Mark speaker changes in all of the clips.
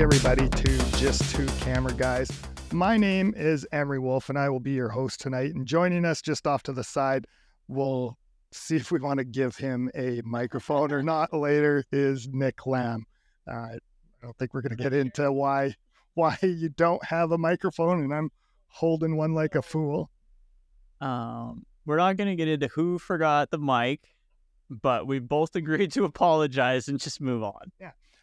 Speaker 1: everybody, to Just Two Camera Guys. My name is Emery Wolf, and I will be your host tonight. And joining us just off to the side, we'll see if we want to give him a microphone or not later, is Nick Lamb. Uh, I don't think we're going to get into why why you don't have a microphone, and I'm holding one like a fool.
Speaker 2: Um, we're not going to get into who forgot the mic, but we both agreed to apologize and just move on.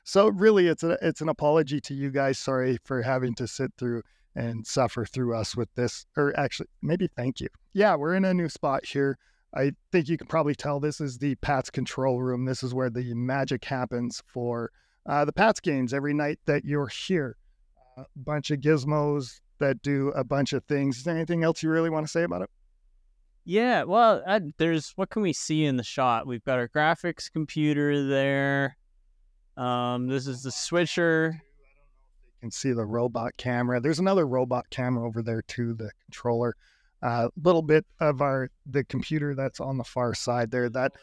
Speaker 1: So really, it's a it's an apology to you guys. Sorry for having to sit through and suffer through us with this, or actually, maybe thank you. Yeah, we're in a new spot here. I think you can probably tell this is the Pats control room. This is where the magic happens for uh, the Pats games every night that you're here. A bunch of gizmos that do a bunch of things. Is there anything else you really want to say about it?
Speaker 2: Yeah, well, I, there's what can we see in the shot? We've got our graphics computer there. Um, this is the switcher.
Speaker 1: You can see the robot camera. There's another robot camera over there too. The controller. A uh, little bit of our the computer that's on the far side there. That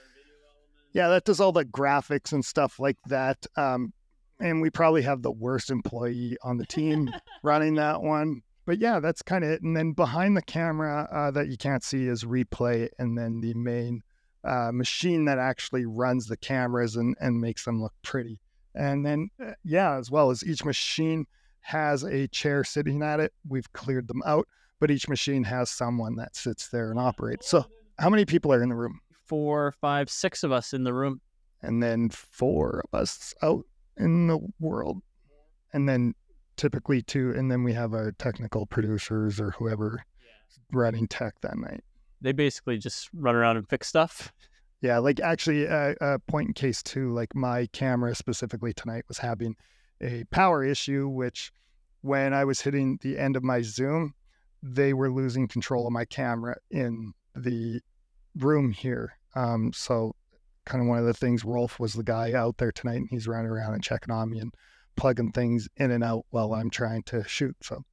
Speaker 1: yeah, that does all the graphics and stuff like that. Um, and we probably have the worst employee on the team running that one. But yeah, that's kind of it. And then behind the camera uh, that you can't see is replay, and then the main uh, machine that actually runs the cameras and, and makes them look pretty. And then, uh, yeah, as well as each machine has a chair sitting at it. We've cleared them out, but each machine has someone that sits there and operates. So, how many people are in the room?
Speaker 2: Four, five, six of us in the room.
Speaker 1: And then four of us out in the world. And then typically two. And then we have our technical producers or whoever running tech that night.
Speaker 2: They basically just run around and fix stuff.
Speaker 1: Yeah, like actually, a uh, uh, point in case too, like my camera specifically tonight was having a power issue, which when I was hitting the end of my zoom, they were losing control of my camera in the room here. Um, so, kind of one of the things, Rolf was the guy out there tonight, and he's running around and checking on me and plugging things in and out while I'm trying to shoot. So,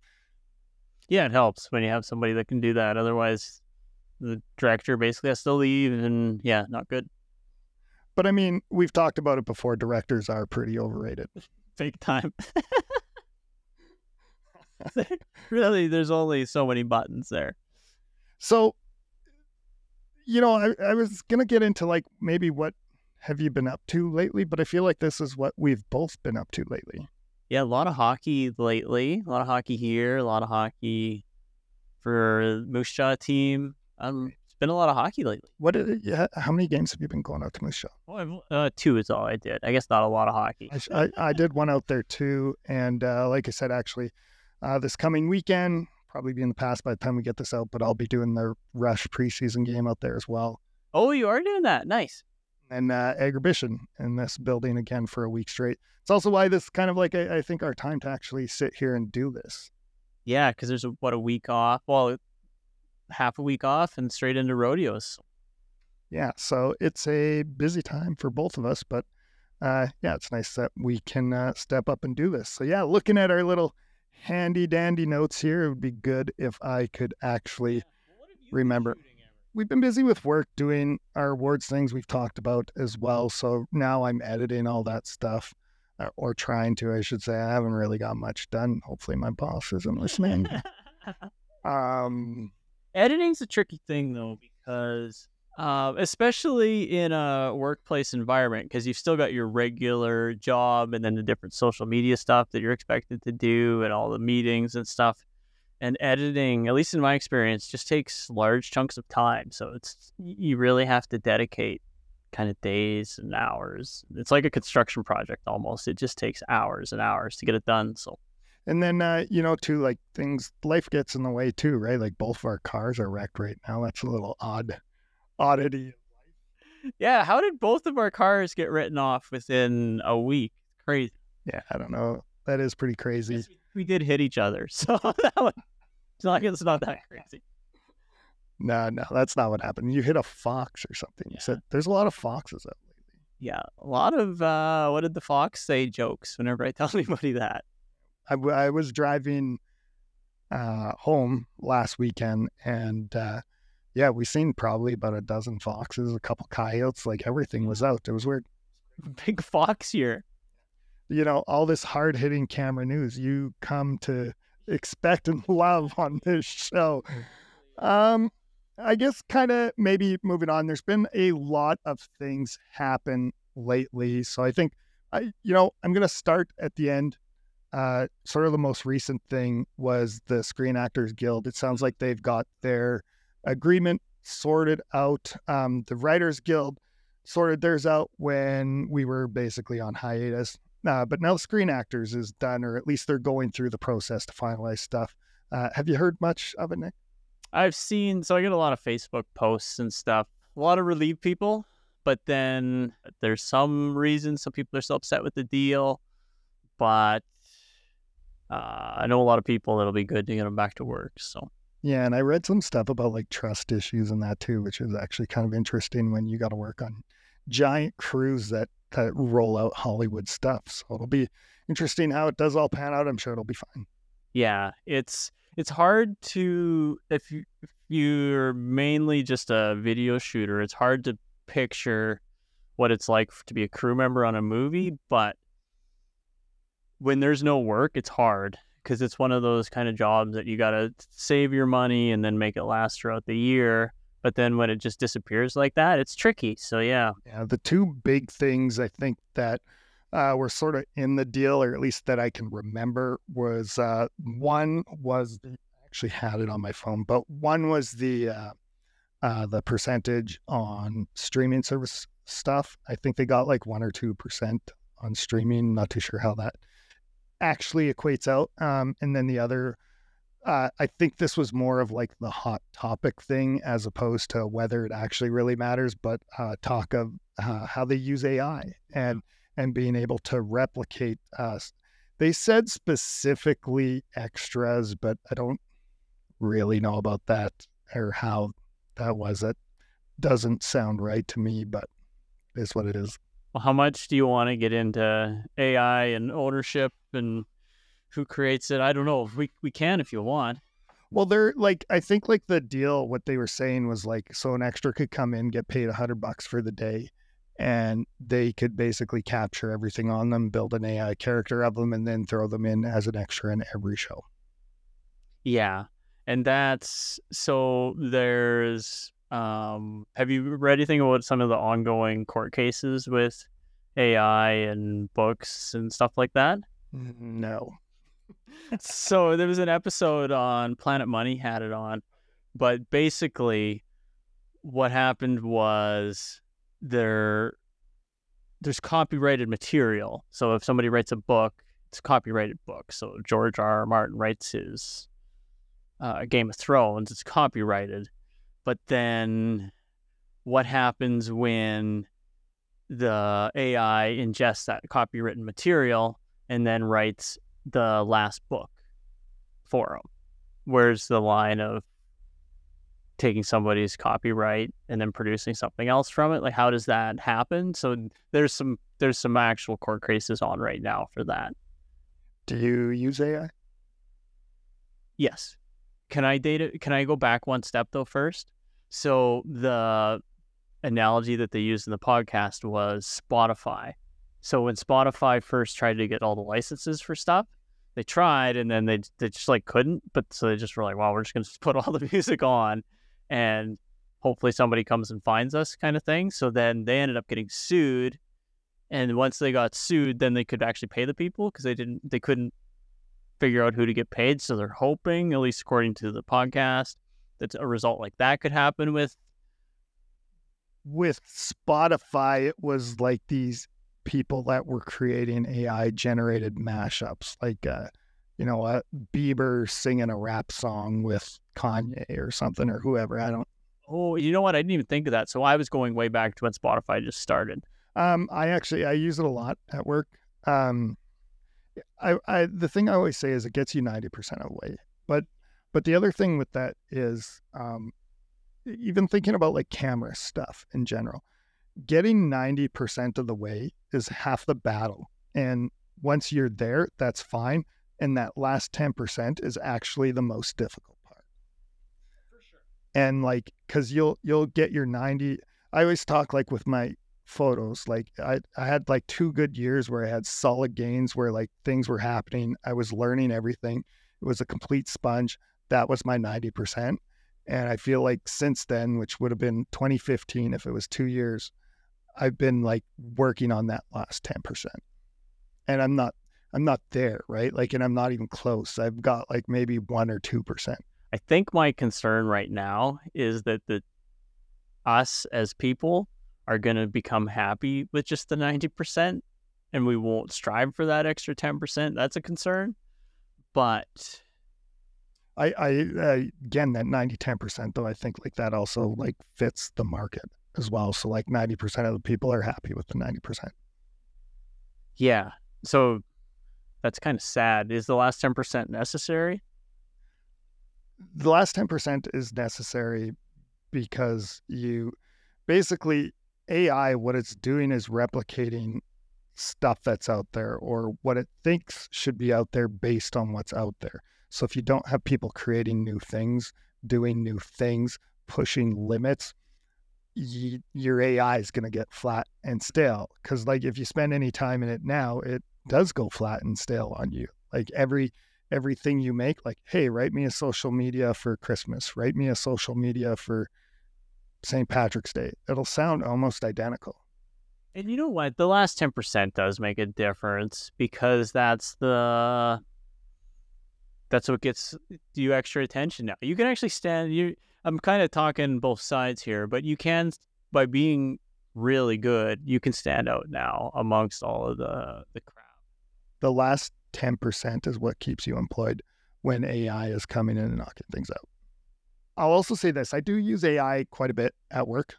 Speaker 2: Yeah, it helps when you have somebody that can do that. Otherwise, the director basically has to leave, and yeah, not good.
Speaker 1: but I mean, we've talked about it before. Directors are pretty overrated.
Speaker 2: Fake time. really, there's only so many buttons there.
Speaker 1: So, you know, I, I was gonna get into like maybe what have you been up to lately, but I feel like this is what we've both been up to lately.
Speaker 2: Yeah, a lot of hockey lately. A lot of hockey here. A lot of hockey for Moose Jaw team. Um, it's been a lot of hockey lately.
Speaker 1: What? Did, yeah, how many games have you been going out to Moose Jaw?
Speaker 2: Oh, uh, two is all I did. I guess not a lot of hockey.
Speaker 1: I, I, I did one out there too, and uh, like I said, actually, uh, this coming weekend, probably be in the past by the time we get this out, but I'll be doing the Rush preseason game out there as well,
Speaker 2: Oh, you are doing that. Nice.
Speaker 1: and uh, Agribition in this building again for a week straight. It's also why this kind of like I, I think our time to actually sit here and do this.
Speaker 2: Yeah, because there's a, what a week off. Well, half a week off and straight into rodeos.
Speaker 1: Yeah, so it's a busy time for both of us, but uh, yeah, it's nice that we can uh, step up and do this. So yeah, looking at our little handy dandy notes here, it would be good if I could actually remember. We've been busy with work doing our awards things we've talked about as well. So now I'm editing all that stuff, uh, or trying to, I should say. I haven't really got much done. Hopefully, my boss isn't listening. um,
Speaker 2: Editing's a tricky thing though because uh, especially in a workplace environment because you've still got your regular job and then the different social media stuff that you're expected to do and all the meetings and stuff. And editing at least in my experience just takes large chunks of time. So it's you really have to dedicate kind of days and hours. It's like a construction project almost. It just takes hours and hours to get it done. So
Speaker 1: And then, uh, you know, too, like things, life gets in the way too, right? Like both of our cars are wrecked right now. That's a little odd, oddity.
Speaker 2: Yeah, how did both of our cars get written off within a week? Crazy.
Speaker 1: Yeah, I don't know. That is pretty crazy.
Speaker 2: We, did hit each other, so that one, it's not, it's not that crazy.
Speaker 1: No, no, that's not what happened. You hit a fox or something. You
Speaker 2: Yeah.
Speaker 1: said there's a lot of foxes out lately.
Speaker 2: Yeah, a lot of uh, what did the fox say jokes whenever I tell anybody that.
Speaker 1: I, w- I was driving uh, home last weekend and uh, yeah, we seen probably about a dozen foxes, a couple coyotes, like everything was out. It was weird.
Speaker 2: Big fox here.
Speaker 1: you know, all this hard hitting camera news you come to expect and love on this show. Um, I guess kind of maybe moving on. There's been a lot of things happen lately, so I think I, you know, I'm gonna start at the end. Uh, sort of the most recent thing was the Screen Actors Guild. It sounds like they've got their agreement sorted out. Um, the Writers Guild sorted theirs out when we were basically on hiatus. Uh, but now Screen Actors is done, or at least they're going through the process to finalize stuff. Uh, have you heard much of it, Nick?
Speaker 2: I've seen, so I get a lot of Facebook posts and stuff. A lot of relieved people, but then there's some reason some people are still upset with the deal. But uh, I know a lot of people that'll be good to get them back to work. So
Speaker 1: yeah, and I read some stuff about like trust issues and that too, which is actually kind of interesting when you got to work on giant crews that that roll out Hollywood stuff. So it'll be interesting how it does all pan out. I'm sure it'll be fine.
Speaker 2: Yeah, it's it's hard to if you if you're mainly just a video shooter, it's hard to picture what it's like to be a crew member on a movie, but when there's no work, it's hard because it's one of those kind of jobs that you got to save your money and then make it last throughout the year. But then when it just disappears like that, it's tricky. So yeah.
Speaker 1: Yeah. The two big things I think that uh, were sort of in the deal, or at least that I can remember, was uh, one was I actually had it on my phone, but one was the uh, uh, the percentage on streaming service stuff. I think they got like one or two percent on streaming. Not too sure how that actually equates out. Um, and then the other, uh, I think this was more of like the hot topic thing as opposed to whether it actually really matters, but uh, talk of uh, how they use AI and and being able to replicate us. They said specifically extras, but I don't really know about that or how that was. It doesn't sound right to me, but is what it is
Speaker 2: well, how much do you want to get into AI and ownership and who creates it? I don't know. We we can if you want.
Speaker 1: Well, they're like I think like the deal. What they were saying was like so an extra could come in, get paid a hundred bucks for the day, and they could basically capture everything on them, build an AI character of them, and then throw them in as an extra in every show.
Speaker 2: Yeah, and that's so there's um, have you read anything about some of the ongoing court cases with AI and books and stuff like that?
Speaker 1: No.
Speaker 2: so there was an episode on Planet Money had it on, but basically what happened was there there's copyrighted material. So if somebody writes a book, it's a copyrighted book. So George R. R. Martin writes his uh, Game of Thrones, it's copyrighted but then what happens when the AI ingests that copywritten material and then writes the last book for them? Where's the line of taking somebody's copyright and then producing something else from it? Like, how does that happen? So there's some there's some actual court cases on right now for that.
Speaker 1: Do you use AI?
Speaker 2: Yes. Can I data? Can I go back one step though first? So the analogy that they used in the podcast was Spotify. So when Spotify first tried to get all the licenses for stuff, they tried and then they they just like couldn't. But so they just were like, "Wow, we're just going to put all the music on, and hopefully somebody comes and finds us," kind of thing. So then they ended up getting sued, and once they got sued, then they could actually pay the people because they didn't they couldn't figure out who to get paid. So they're hoping, at least according to the podcast, that a result like that could happen with.
Speaker 1: With Spotify, it was like these people that were creating AI generated mashups, like uh, you know, a Bieber singing a rap song with Kanye or something or whoever. I don't.
Speaker 2: Oh, you know what? I didn't even think of that. So I was going way back to when Spotify just started.
Speaker 1: Um, I actually I use it a lot at work. Um, I, I the thing I always say is it gets you ninety percent of the way, but but the other thing with that is um, even thinking about like camera stuff in general, getting ninety percent of the way is half the battle, and once you're there, that's fine. And that last ten percent is actually the most difficult part. For sure. And like, cause you'll you'll get your ninety. I always talk like with my photos. Like I, I had like two good years where I had solid gains where like things were happening. I was learning everything. It was a complete sponge. That was my 90%. And I feel like since then, which would have been 2015, if it was two years, I've been like working on that last 10%. And I'm not, I'm not there, right? Like, and I'm not even close. I've got like maybe one or 2%.
Speaker 2: I think my concern right now is that the us as people are going to become happy with just the 90% and we won't strive for that extra 10%. That's a concern. But
Speaker 1: I, I uh, again, that 90 10%, though, I think like that also like fits the market as well. So like 90% of the people are happy with the 90%.
Speaker 2: Yeah. So that's kind of sad. Is the last 10% necessary?
Speaker 1: The last 10% is necessary because you basically AI, what it's doing is replicating stuff that's out there or what it thinks should be out there based on what's out there. So if you don't have people creating new things, doing new things, pushing limits, you, your AI is going to get flat and stale. Because like if you spend any time in it now, it does go flat and stale on you. Like every everything you make, like hey, write me a social media for Christmas, write me a social media for St. Patrick's Day. It'll sound almost identical.
Speaker 2: And you know what? The last 10% does make a difference because that's the that's what gets you extra attention now. You can actually stand you I'm kind of talking both sides here, but you can by being really good, you can stand out now amongst all of the the crowd.
Speaker 1: The last 10% is what keeps you employed when AI is coming in and knocking things out. I'll also say this: I do use AI quite a bit at work.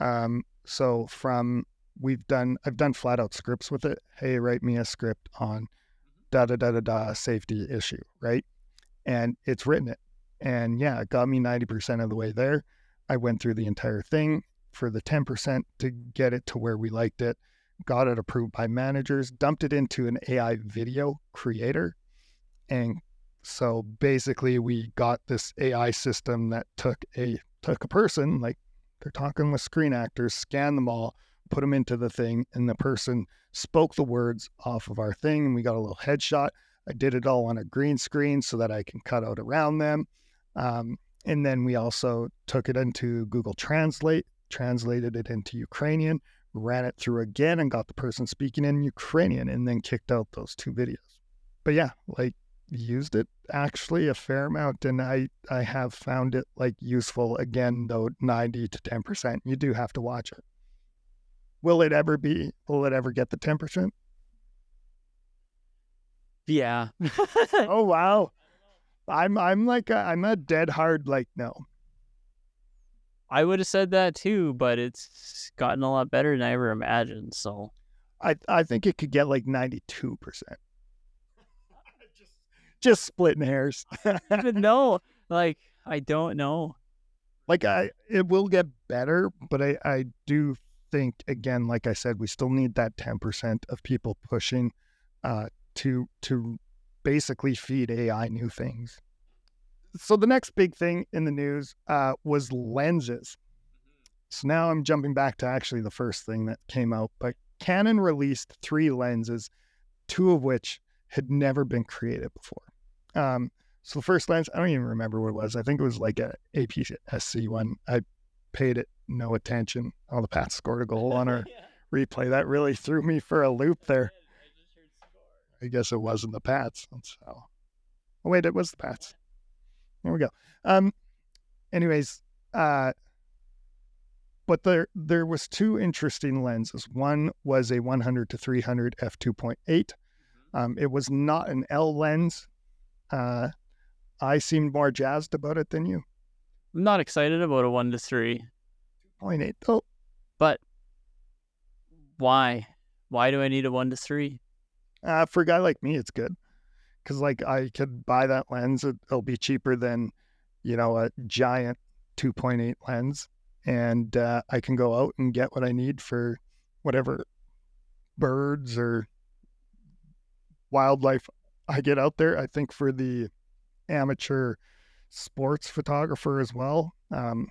Speaker 1: Um, so from we've done, I've done flat out scripts with it. Hey, write me a script on da da da da da safety issue, right? And it's written it, and yeah, it got me ninety percent of the way there. I went through the entire thing for the ten percent to get it to where we liked it. Got it approved by managers, dumped it into an AI video creator, and so basically, we got this AI system that took a took a person, like they're talking with screen actors, scanned them all, put them into the thing, and the person spoke the words off of our thing, and we got a little headshot. I did it all on a green screen so that I can cut out around them. Um, and then we also took it into Google Translate, translated it into Ukrainian, ran it through again, and got the person speaking in Ukrainian, and then kicked out those two videos. But yeah, like used it actually a fair amount and I, I have found it like useful again though 90 to 10% you do have to watch it. Will it ever be will it ever get the 10%
Speaker 2: yeah.
Speaker 1: Oh wow. I'm i'm like a, i'm a dead hard like no.
Speaker 2: I would have said that too but it's gotten a lot better than i ever imagined so.
Speaker 1: I i think it could get like 92% just splitting hairs.
Speaker 2: no, like I don't know.
Speaker 1: Like I, it will get better, but I, I do think again, like I said, we still need that ten percent of people pushing, uh, to to basically feed AI new things. So the next big thing in the news uh, was lenses. So now I'm jumping back to actually the first thing that came out, but Canon released three lenses, two of which had never been created before. Um, so the first lens, I don't even remember what it was. I think it was like a APS-C one. I paid it no attention. Oh, the Pats scored a goal on our yeah. replay. That really threw me for a loop there. I, I guess it wasn't the Pats. So, oh wait, it was the Pats. There we go. Um, anyways, uh, but there there was two interesting lenses. One was a 100 to 300 f2.8. Mm-hmm. Um, it was not an L lens. Uh, I seemed more jazzed about it than you.
Speaker 2: I'm not excited about a one to three.
Speaker 1: 2.8 though.
Speaker 2: But why? Why do I need a one to three?
Speaker 1: Uh, for a guy like me, it's good. Because, like, I could buy that lens. It'll be cheaper than, you know, a giant 2.8 lens. And uh, I can go out and get what I need for whatever birds or wildlife I get out there. I think for the amateur sports photographer as well, um,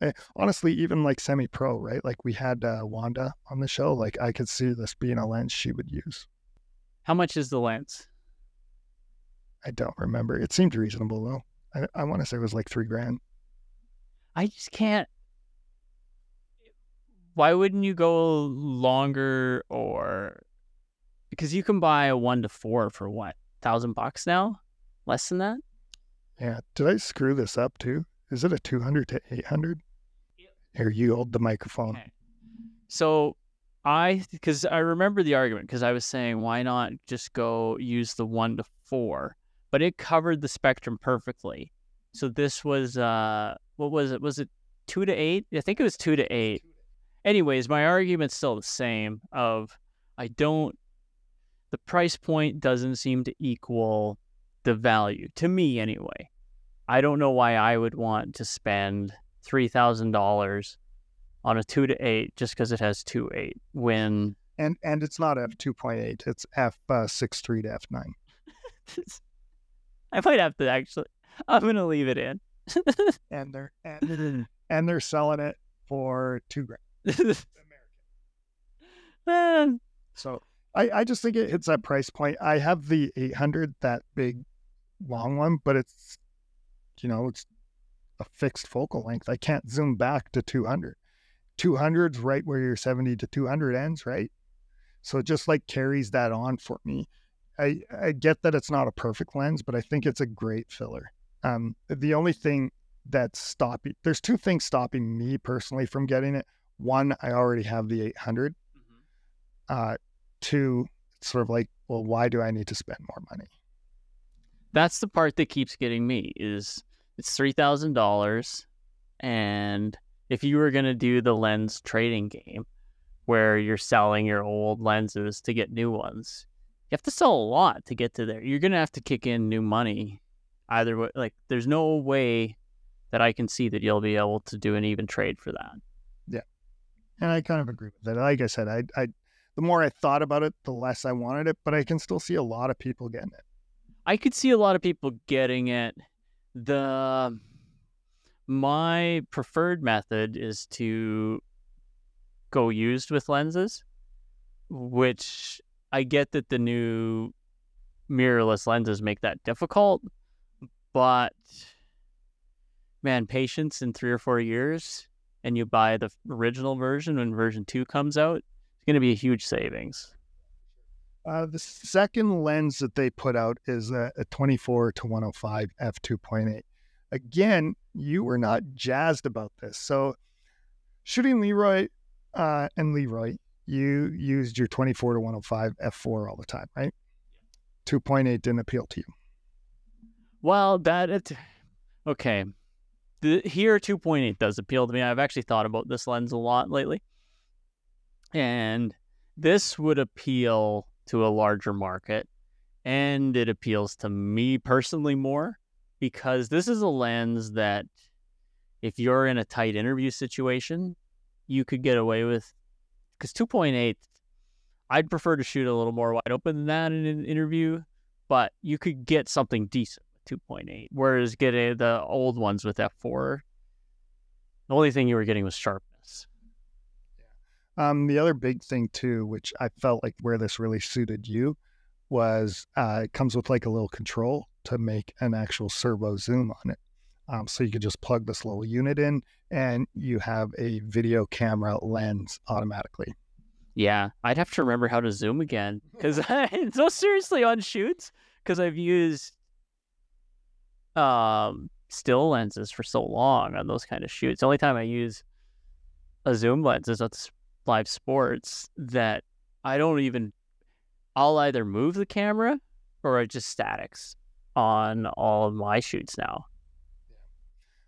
Speaker 1: Eh, honestly, even like semi pro, right? Like we had uh, Wanda on the show. Like I could see this being a lens she would use.
Speaker 2: How much is the lens?
Speaker 1: I don't remember. It seemed reasonable though. I, I want to say it was like three grand.
Speaker 2: I just can't. Why wouldn't you go longer or because you can buy a one to four for what thousand bucks now, less than that.
Speaker 1: Yeah. Did I screw this up too? Is it a two hundred to eight hundred? Here, you hold the microphone.
Speaker 2: Okay. So I because I remember the argument because I was saying why not just go use the one to four, but it covered the spectrum perfectly. So this was uh what was it? Was it two to eight? I think it was two to eight. Anyways, my argument's still the same of I don't the price point doesn't seem to equal the value to me anyway. I don't know why I would want to spend three thousand dollars on a two to eight just because it has two eight when
Speaker 1: and and it's not f two point eight. It's f uh, six three to f nine.
Speaker 2: I might have to actually. I'm gonna leave it in.
Speaker 1: and they're and, and they're selling it for two grand.
Speaker 2: Man.
Speaker 1: So I, I just think it hits that price point. I have the 800, that big long one, but it's, you know, it's a fixed focal length. I can't zoom back to 200. 200's right where your 70 to 200 ends, right? So it just like carries that on for me. I, I get that it's not a perfect lens, but I think it's a great filler. Um, the only thing that's stopping, there's two things stopping me personally from getting it. One, I already have the 800. Mm-hmm. Uh, two, sort of like, well, why do I need to spend more money?
Speaker 2: That's the part that keeps getting me is it's three thousand dollars, and if you were gonna do the lens trading game, where you're selling your old lenses to get new ones, you have to sell a lot to get to there. You're gonna have to kick in new money, either way. Like, there's no way that I can see that you'll be able to do an even trade for that.
Speaker 1: Yeah, and I kind of agree with that. Like I said, I I the more I thought about it, the less I wanted it, but I can still see a lot of people getting it.
Speaker 2: I could see a lot of people getting it. The my preferred method is to go used with lenses, which I get that the new mirrorless lenses make that difficult, but man, patience in three or four years and you buy the original version when version two comes out, going to be a huge savings.
Speaker 1: Uh, the second lens that they put out is a, a 24 to 105 f 2.8. Again, you were not jazzed about this. So, shooting Leroy uh, and Leroy, you used your 24 to 105 f4 all the time, right? 2.8 didn't appeal to you.
Speaker 2: Well, that it okay. The, here 2.8 does appeal to me. I've actually thought about this lens a lot lately. And this would appeal to a larger market. And it appeals to me personally more because this is a lens that if you're in a tight interview situation, you could get away with. Because 2.8, I'd prefer to shoot a little more wide open than that in an interview, but you could get something decent with 2.8. Whereas getting the old ones with F4, the only thing you were getting was sharpness.
Speaker 1: Um, the other big thing too, which I felt like where this really suited you, was uh, it comes with like a little control to make an actual servo zoom on it. Um, so you could just plug this little unit in, and you have a video camera lens automatically.
Speaker 2: Yeah, I'd have to remember how to zoom again because no, seriously, on shoots because I've used um still lenses for so long on those kind of shoots. The only time I use a zoom lens is at live sports that I don't even I'll either move the camera or I just statics on all of my shoots now.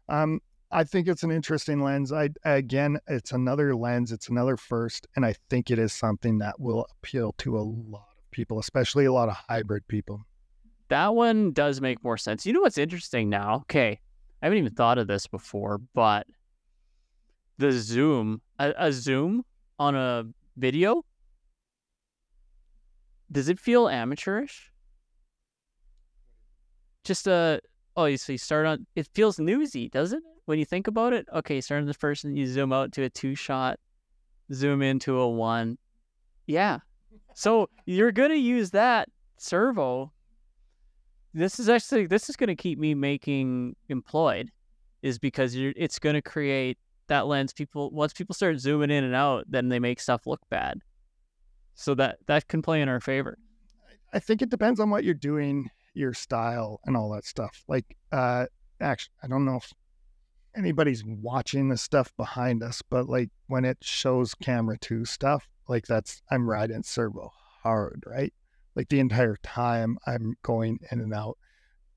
Speaker 1: Um, I think it's an interesting lens. I again, it's another lens. It's another first, and I think it is something that will appeal to a lot of people, especially a lot of hybrid people.
Speaker 2: That one does make more sense. You know what's interesting now? Okay, I haven't even thought of this before, but the zoom, a, a zoom on a video, does it feel amateurish? Just a oh, you you start on. It feels newsy, doesn't it? when you think about it, okay, starting first, and you zoom out to a two shot, zoom into a one. Yeah. So you're gonna use that servo. This is actually this is gonna keep me making employed, is because you're it's gonna create that lens. People once people start zooming in and out, then they make stuff look bad. So that that can play in our favor.
Speaker 1: I think it depends on what you're doing, your style, and all that stuff. Like, uh, actually, I don't know if anybody's watching the stuff behind us, but like when it shows camera two stuff, like that's I'm riding servo hard, right? Like the entire time I'm going in and out.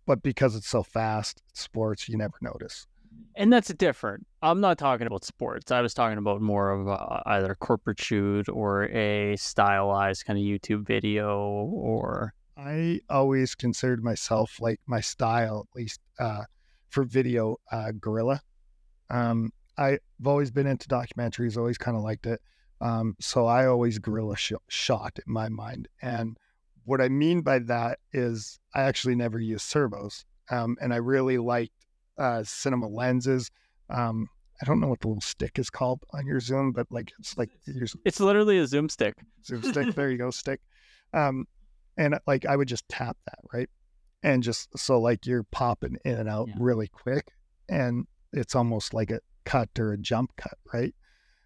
Speaker 1: But because it's so fast, sports, you never notice.
Speaker 2: And that's different. I'm not talking about sports. I was talking about more of a, either a corporate shoot or a stylized kind of YouTube video or.
Speaker 1: I always considered myself like my style, at least uh, for video, uh, guerrilla. Um, I've always been into documentaries, always kind of liked it. Um, so I always guerrilla sh- shot in my mind. And what I mean by that is I actually never use servos. Um, and I really liked uh, cinema lenses. Um, I don't know what the little stick is called on your Zoom, but like it's like
Speaker 2: it's literally a Zoom stick.
Speaker 1: Zoom stick. there you go, stick. Um, and like I would just tap that right, and just so like you're popping in and out yeah. really quick, and it's almost like a cut or a jump cut, right?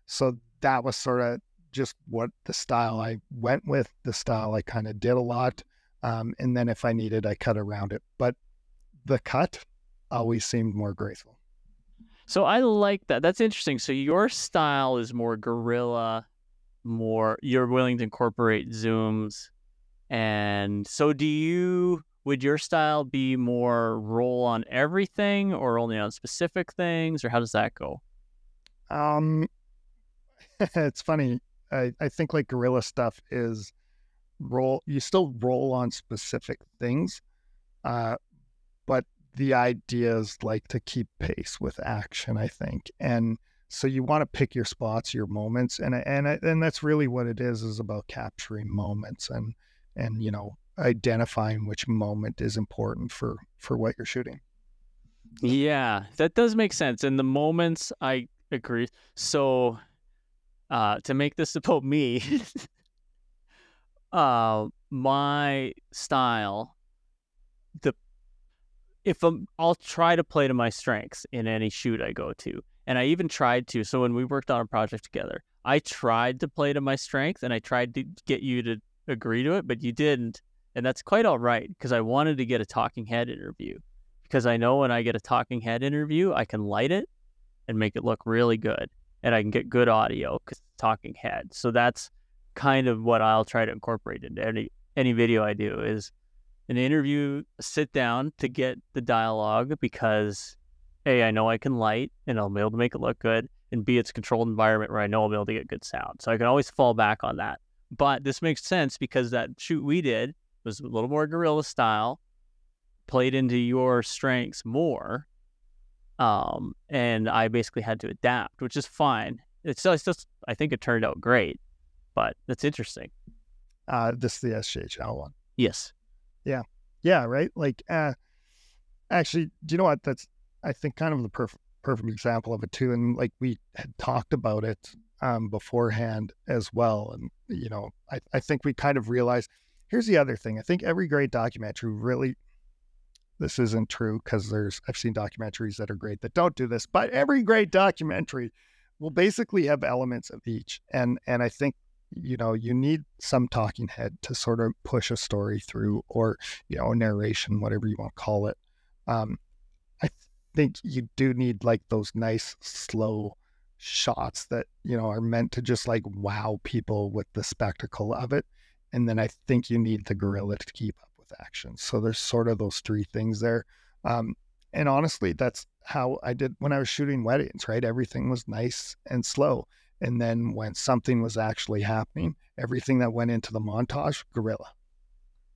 Speaker 1: So that was sort of just what the style I went with, the style I kind of did a lot. Um, and then if I needed, I cut around it. But the cut always seemed more graceful.
Speaker 2: So I like that. That's interesting. So your style is more guerrilla, more you're willing to incorporate zooms. And so do you would your style be more roll on everything or only on specific things or how does that go?
Speaker 1: Um it's funny. I, I think like guerrilla stuff is roll you still roll on specific things. Uh but the ideas like to keep pace with action, I think. And so you want to pick your spots, your moments, and and and that's really what it is is about capturing moments and and you know identifying which moment is important for for what you're shooting.
Speaker 2: Yeah, that does make sense. And the moments I agree. So uh to make this about me, uh my style the if I'm, I'll try to play to my strengths in any shoot I go to. And I even tried to. So when we worked on a project together, I tried to play to my strength and I tried to get you to agree to it, but you didn't. And that's quite all right because I wanted to get a talking head interview because I know when I get a talking head interview, I can light it and make it look really good and I can get good audio because talking head. So that's kind of what I'll try to incorporate into any any video I do is an interview, sit down to get the dialogue because A, I know I can light and I'll be able to make it look good. And B, it's a controlled environment where I know I'll be able to get good sound. So I can always fall back on that. But this makes sense because that shoot we did was a little more guerrilla style, played into your strengths more. Um, and I basically had to adapt, which is fine. It's just, it's just I think it turned out great, but that's interesting.
Speaker 1: Uh, this is the SJHL one.
Speaker 2: Yes.
Speaker 1: Yeah. Yeah. Right. Like, uh, actually, do you know what? That's, I think, kind of the perfect, perfect example of it too. And like we had talked about it um, beforehand as well. And, you know, I, I think we kind of realized here's the other thing. I think every great documentary really, this isn't true because there's, I've seen documentaries that are great that don't do this, but every great documentary will basically have elements of each. And, and I think you know you need some talking head to sort of push a story through or you know narration whatever you want to call it. Um i think you do need like those nice slow shots that you know are meant to just like wow people with the spectacle of it. And then i think you need the guerrilla to keep up with action. So there's sort of those three things there. Um and honestly that's how i did when i was shooting weddings right? Everything was nice and slow and then when something was actually happening, everything that went into the montage, guerrilla.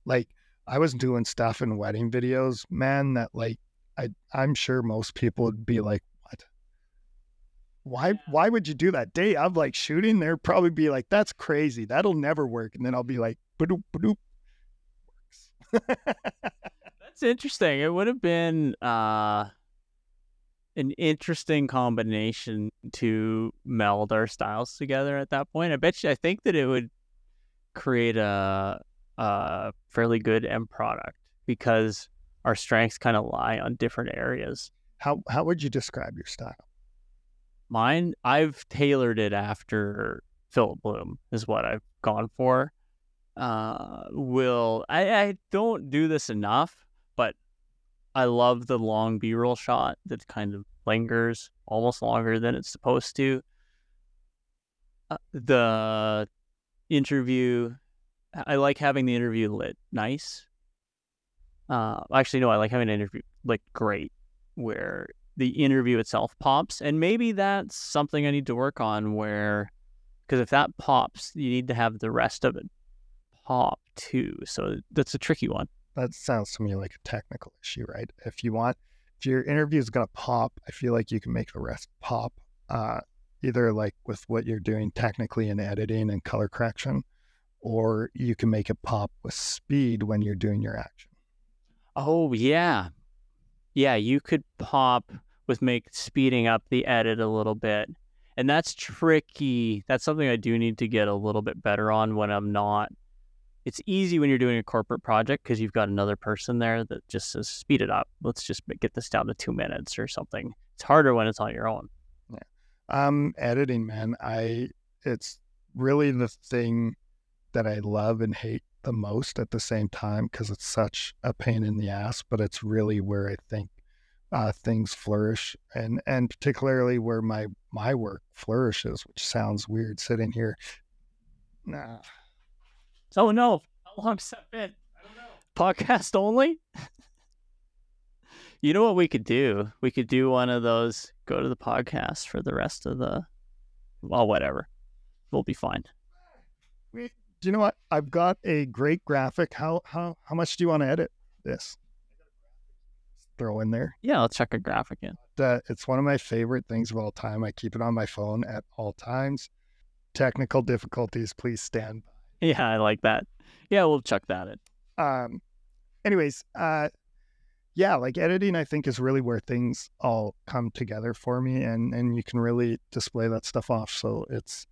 Speaker 1: Like I was doing stuff in wedding videos, man, that like I I'm sure most people would be like, What? Why why would you do that? Day of like shooting, they'd probably be like, That's crazy. That'll never work. And then I'll be like, Badoop, badoop.
Speaker 2: Works. That's interesting. It would have been uh an interesting combination to meld our styles together at that point. I bet you I think that it would create a a fairly good end product because our strengths kind of lie on different areas.
Speaker 1: How how would you describe your style?
Speaker 2: Mine, I've tailored it after Philip Bloom is what I've gone for. Uh, will I, I don't do this enough, I love the long B-roll shot that kind of lingers almost longer than it's supposed to. Uh, the interview, I like having the interview lit nice. Uh, actually, no, I like having an interview like great, where the interview itself pops, and maybe that's something I need to work on. Where, because if that pops, you need to have the rest of it pop too. So that's a tricky one.
Speaker 1: That sounds to me like a technical issue, right? If you want, if your interview is gonna pop, I feel like you can make the rest pop. Uh, either like with what you're doing technically in editing and color correction, or you can make it pop with speed when you're doing your action.
Speaker 2: Oh yeah, yeah. You could pop with make speeding up the edit a little bit, and that's tricky. That's something I do need to get a little bit better on when I'm not. It's easy when you're doing a corporate project because you've got another person there that just says speed it up. Let's just get this down to two minutes or something. It's harder when it's on your own. Yeah.
Speaker 1: Um, editing, man, I it's really the thing that I love and hate the most at the same time because it's such a pain in the ass. But it's really where I think uh, things flourish, and and particularly where my my work flourishes, which sounds weird sitting here. Nah.
Speaker 2: Oh no! How long's that been? I don't know. Podcast only. you know what we could do? We could do one of those. Go to the podcast for the rest of the. Well, whatever. We'll be fine.
Speaker 1: We, do you know what? I've got a great graphic. How how how much do you want to edit this? Throw in there.
Speaker 2: Yeah, let's check a graphic in.
Speaker 1: Uh, it's one of my favorite things of all time. I keep it on my phone at all times. Technical difficulties, please stand by.
Speaker 2: Yeah, I like that. Yeah, we'll chuck that in.
Speaker 1: Um, anyways, uh, yeah, like editing, I think is really where things all come together for me, and and you can really display that stuff off. So it's,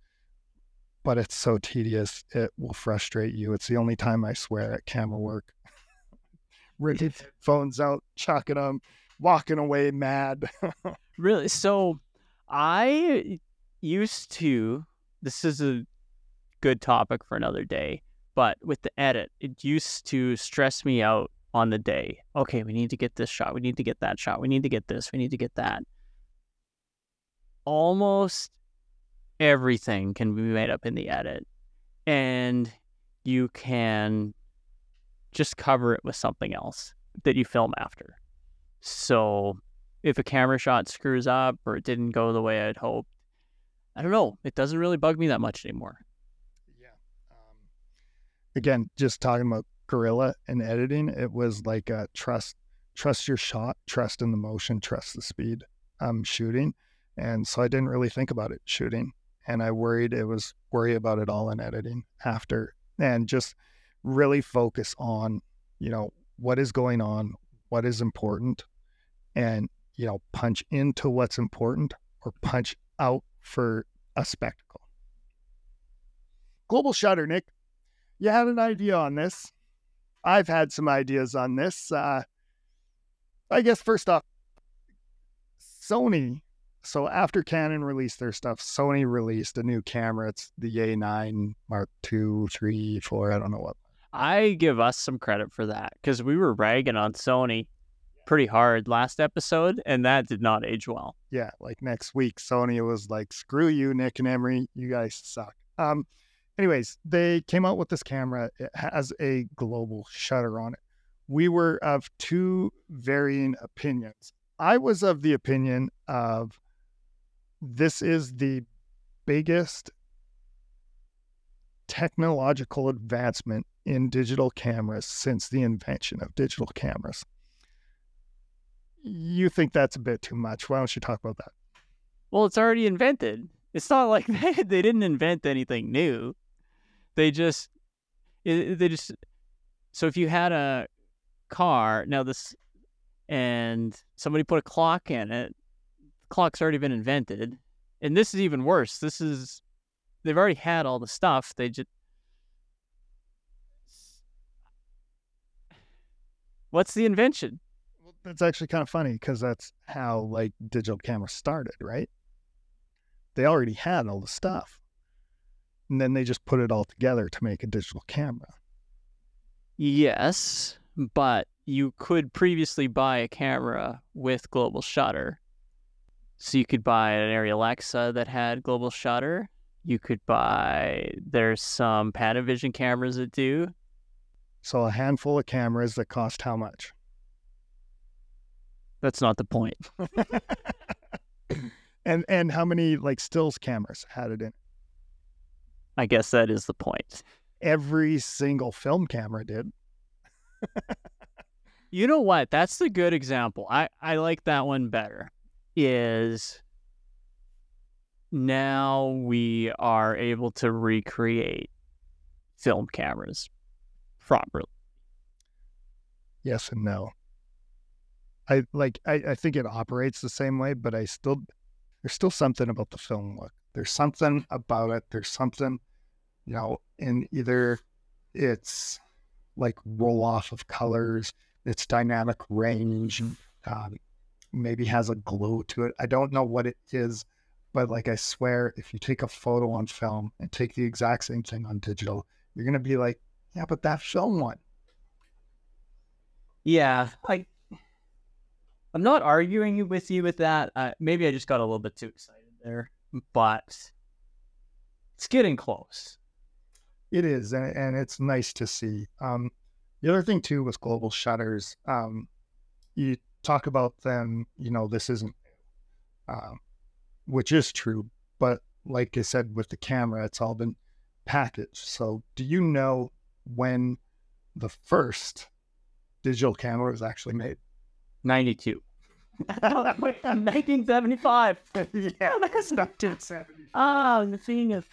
Speaker 1: but it's so tedious. It will frustrate you. It's the only time I swear at camera work. Ripping phones out, chucking them, walking away mad.
Speaker 2: really? So, I used to. This is a good topic for another day. But with the edit, it used to stress me out on the day. Okay, we need to get this shot. We need to get that shot. We need to get this. We need to get that. Almost everything can be made up in the edit. And you can just cover it with something else that you film after. So if a camera shot screws up or it didn't go the way I'd hoped, I don't know. It doesn't really bug me that much anymore
Speaker 1: again, just talking about Guerrilla and editing, it was like a trust, trust your shot, trust in the motion, trust the speed. I'm shooting, and so I didn't really think about it shooting, and I worried it was worry about it all in editing after, and just really focus on, you know, what is going on, what is important, and you know, punch into what's important or punch out for a spectacle. Global Shutter, Nick you had an idea on this. I've had some ideas on this. Uh, I guess first off, Sony. So after Canon released their stuff, Sony released a new camera. It's the A9 Mark II, 3, 4, I don't know what.
Speaker 2: I give us some credit for that because we were ragging on Sony pretty hard last episode, and that did not age well.
Speaker 1: Yeah, like next week, Sony was like, "Screw you, Nick and Emery, you guys suck." Um, anyways, they came out with this camera. It has a global shutter on it. We were of two varying opinions. I was of the opinion of this is the biggest technological advancement in digital cameras since the invention of digital cameras. You think that's a bit too much. Why don't you talk about that?
Speaker 2: Well, it's already invented. It's not like they, they didn't invent anything new they just they just so if you had a car now this and somebody put a clock in it clock's already been invented, and this is even worse. This is they've already had all the stuff. They just what's the invention?
Speaker 1: Well, that's actually kind of funny because that's how like digital cameras started, right? They already had all the stuff, and then they just put it all together to make a digital camera.
Speaker 2: Yes, but you could previously buy a camera with global shutter. So you could buy an Arri Alexa that had global shutter. You could buy there's some Panavision cameras that do.
Speaker 1: So a handful of cameras that cost how much?
Speaker 2: That's not the point.
Speaker 1: and and how many like stills cameras had it in?
Speaker 2: I guess that is the point.
Speaker 1: Every single film camera did.
Speaker 2: you know what? That's the good example. I, I like that one better. Is now we are able to recreate film cameras properly.
Speaker 1: Yes and no. I like I, I think it operates the same way, but I still there's still something about the film look. There's something about it. There's something, you know, in either it's like roll off of colors, its dynamic range, um, maybe has a glow to it. I don't know what it is, but like I swear, if you take a photo on film and take the exact same thing on digital, you're gonna be like, yeah, but that film one.
Speaker 2: Yeah, I I'm not arguing with you with that. Uh, maybe I just got a little bit too excited there, but it's getting close.
Speaker 1: It is, and, and it's nice to see. Um, the other thing too with global shutters, um, you talk about them. You know, this isn't, um, which is true, but like I said with the camera, it's all been packaged. So, do you know when the first digital camera was actually made?
Speaker 2: 92. 1975.
Speaker 1: yeah, that's 1975.
Speaker 2: Oh, the thing is.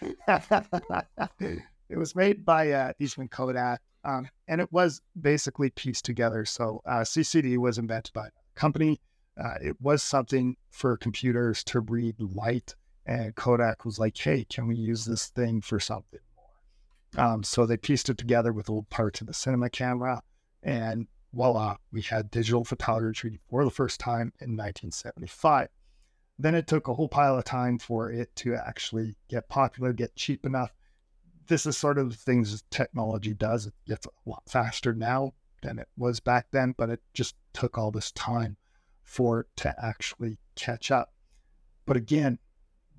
Speaker 1: it was made by uh, Eastman Kodak, um, and it was basically pieced together. So uh, CCD was invented by a company. Uh, it was something for computers to read light, and Kodak was like, "Hey, can we use this thing for something more?" Um, so they pieced it together with old parts of the cinema camera, and voila, we had digital photography for the first time in 1975. Then it took a whole pile of time for it to actually get popular, get cheap enough. This is sort of the things technology does. It's a lot faster now than it was back then, but it just took all this time for it to actually catch up. But again,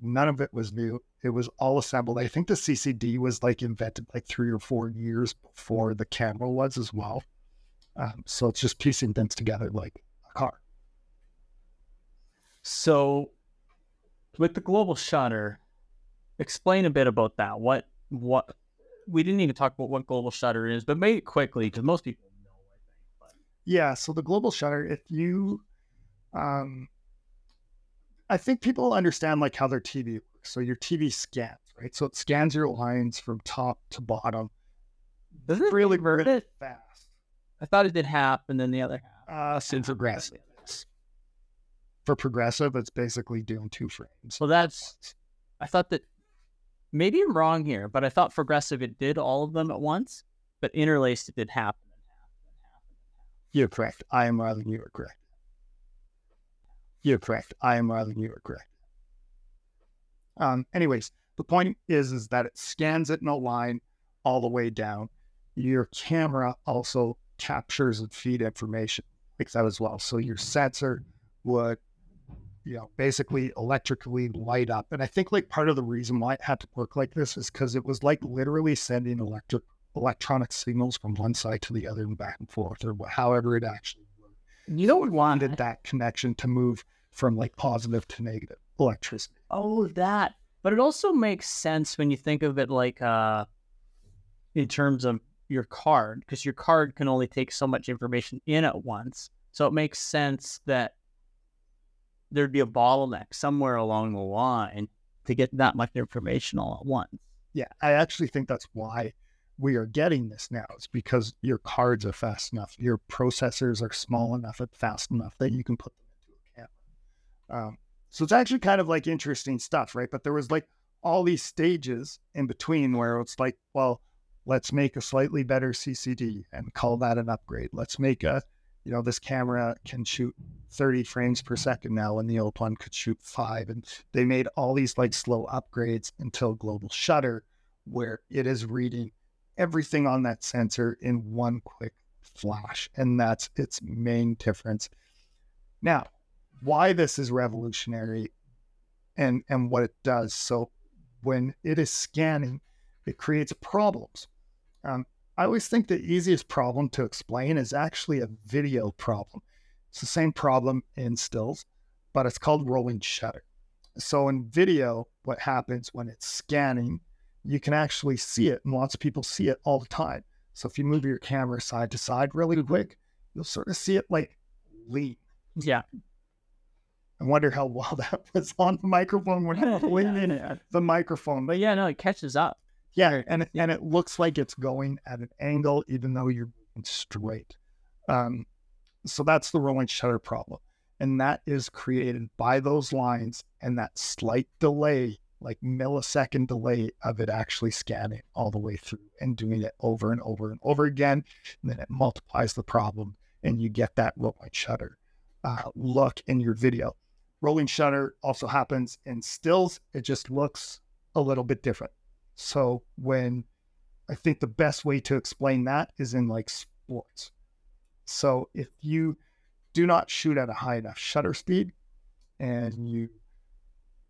Speaker 1: none of it was new. It was all assembled. I think the CCD was like invented like three or four years before the camera was as well. Um, so it's just piecing things together like a car.
Speaker 2: So, with the global shutter, explain a bit about that. What what we didn't even talk about what global shutter is, but make it quickly because most people know. I think. But.
Speaker 1: Yeah. So the global shutter, if you, um, I think people understand like how their TV works. So your TV scans, right? So it scans your lines from top to bottom.
Speaker 2: Doesn't it really, really it?
Speaker 1: fast.
Speaker 2: I thought it did half and then the other
Speaker 1: half. Uh, so progressive. For progressive, it's basically doing two frames.
Speaker 2: Well, that's. I thought that maybe I'm wrong here, but I thought progressive it did all of them at once, but interlaced it did half.
Speaker 1: You're correct. I am wrong. You are correct. You're correct. I am wrong. You are correct. Um. Anyways, the point is, is that it scans it in a line all the way down. Your camera also captures and feed information like that as well. So your sensor would, you know, basically electrically light up. And I think like part of the reason why it had to work like this is because it was like literally sending electric electronic signals from one side to the other and back and forth, or however it actually worked.
Speaker 2: You know, we
Speaker 1: wanted that connection to move from like positive to negative electricity.
Speaker 2: Oh, that. But it also makes sense when you think of it like uh in terms of your card because your card can only take so much information in at once. So it makes sense that there'd be a bottleneck somewhere along the line to get that much information all at once.
Speaker 1: Yeah, I actually think that's why we are getting this now. It's because your cards are fast enough, your processors are small enough and fast enough that you can put them into a camera. Um, So it's actually kind of like interesting stuff, right? But there was like all these stages in between where it's like, well, let's make a slightly better CCD and call that an upgrade. Let's make a, you know, this camera can shoot 30 frames per second now and the old one could shoot five. And they made all these like slow upgrades until global shutter, where it is reading everything on that sensor in one quick flash. And that's its main difference. Now, why this is revolutionary and, and what it does. So when it is scanning, it creates problems. Um, I always think the easiest problem to explain is actually a video problem. It's the same problem in stills, but it's called rolling shutter. So in video, what happens when it's scanning, you can actually see it, and lots of people see it all the time. So if you move your camera side to side really mm-hmm. quick, you'll sort of see it like lean.
Speaker 2: Yeah.
Speaker 1: I wonder how well that was on the microphone when I
Speaker 2: yeah.
Speaker 1: the microphone.
Speaker 2: But yeah, no, it catches up.
Speaker 1: Yeah, and it, and it looks like it's going at an angle, even though you're straight. Um, so that's the rolling shutter problem, and that is created by those lines and that slight delay, like millisecond delay of it actually scanning all the way through and doing it over and over and over again. And then it multiplies the problem, and you get that rolling shutter uh, look in your video. Rolling shutter also happens in stills. It just looks a little bit different. So when I think the best way to explain that is in like sports. So if you do not shoot at a high enough shutter speed and you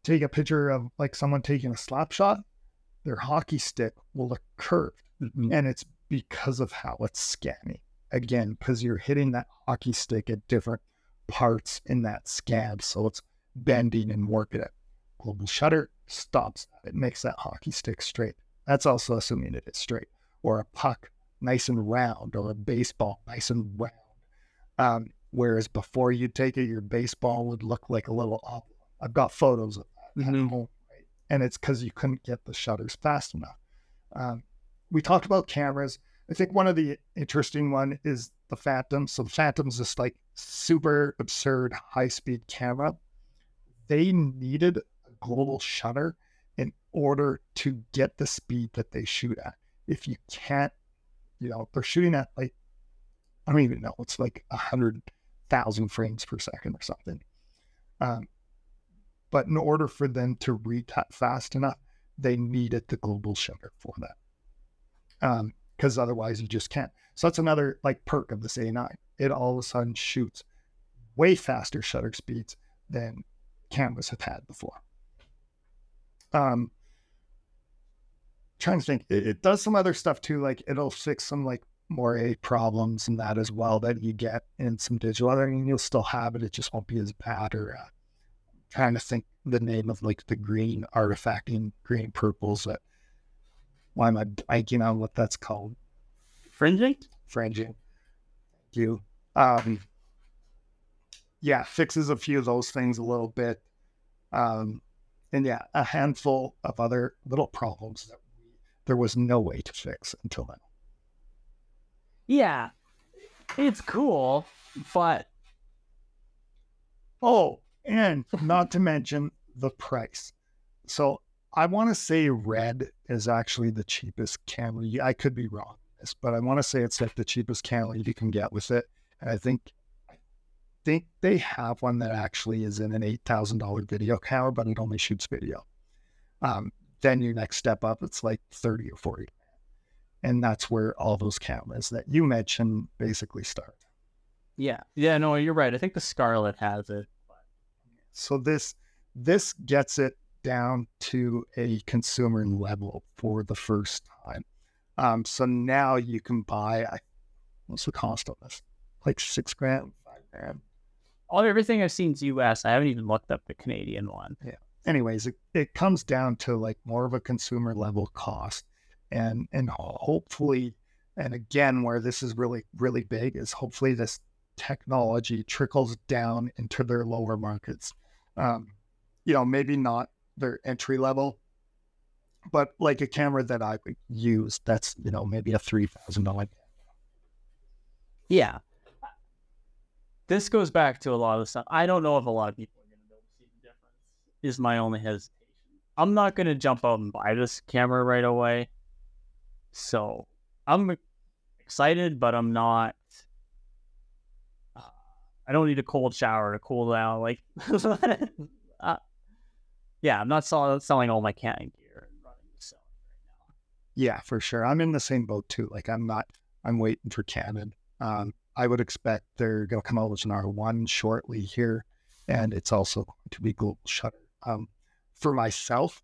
Speaker 1: take a picture of like someone taking a slap shot, their hockey stick will look curved.
Speaker 2: Mhm.
Speaker 1: And it's because of how it's scanning. Again, because you're hitting that hockey stick at different parts in that scan. So it's bending and working it. Global shutter stops that. It makes that hockey stick straight. That's also assuming it is straight. Or a puck nice and round, or a baseball nice and round. Um, whereas before you take it, your baseball would look like a little oblong. I've got photos of that at
Speaker 2: Mhm.
Speaker 1: home, right? And it's because you couldn't get the shutters fast enough. Um, we talked about cameras. I think one of the interesting one is the Phantom. So the Phantom's this like super absurd high speed camera. They needed global shutter in order to get the speed that they shoot at. If you can't, you know, they're shooting at like I don't even know, it's like a hundred thousand frames per second or something. Um, but in order for them to read that fast enough, they needed the global shutter for that. Because otherwise you just can't. So that's another like perk of this A9. It all of a sudden shoots way faster shutter speeds than cameras have had before. Um trying to think, it, it does some other stuff too, like it'll fix some like moiré problems and that as well that you get in some digital. I mean, you'll still have it, it just won't be as bad. Or uh, trying to think the name of like the green artifacting green purples that why am I blanking on what that's called?
Speaker 2: Fringing?
Speaker 1: Fringing. Thank you. Um, yeah, fixes a few of those things a little bit. Um, and yeah, a handful of other little problems that we, there was no way to fix until then.
Speaker 2: Yeah. It's cool, but
Speaker 1: Oh, and not to mention the price. So I want to say red is actually the cheapest camera. I could be wrong but I want to say it's like the cheapest camera you can get with it. And I think think they have one that actually is in an eight thousand dollar video camera, but it only shoots video. Um, then your next step up, it's like thirty or forty, and that's where all those cameras that you mentioned basically start.
Speaker 2: yeah. Yeah, no, you're right. I think the Scarlet has it.
Speaker 1: So this this gets it down to a consumer level for the first time. Um, so now you can buy. What's the cost on this? Like six grand, five grand.
Speaker 2: All everything I've seen is US. I haven't even looked up the Canadian one. Yeah.
Speaker 1: Anyways, it, it comes down to like more of a consumer level cost, and and hopefully, and again, where this is really really big is hopefully this technology trickles down into their lower markets. Um, you know, maybe not their entry level, but like a camera that I would use that's, you know, maybe a $3,000.
Speaker 2: Yeah. This goes back to a lot of stuff. I don't know if a lot of people are going to be able to see the difference. is my only hesitation. I'm not gonna jump out and buy this camera right away. So I'm excited, but I'm not. Uh, I don't need a cold shower to cool down. Like, uh, yeah, I'm not sell- selling all my Canon gear and running so right now.
Speaker 1: Yeah, for sure. I'm in the same boat too. Like I'm not. I'm waiting for Canon. Um, I would expect they're going to come out with an R1 shortly here, and it's also going to be global shutter. Um, for myself,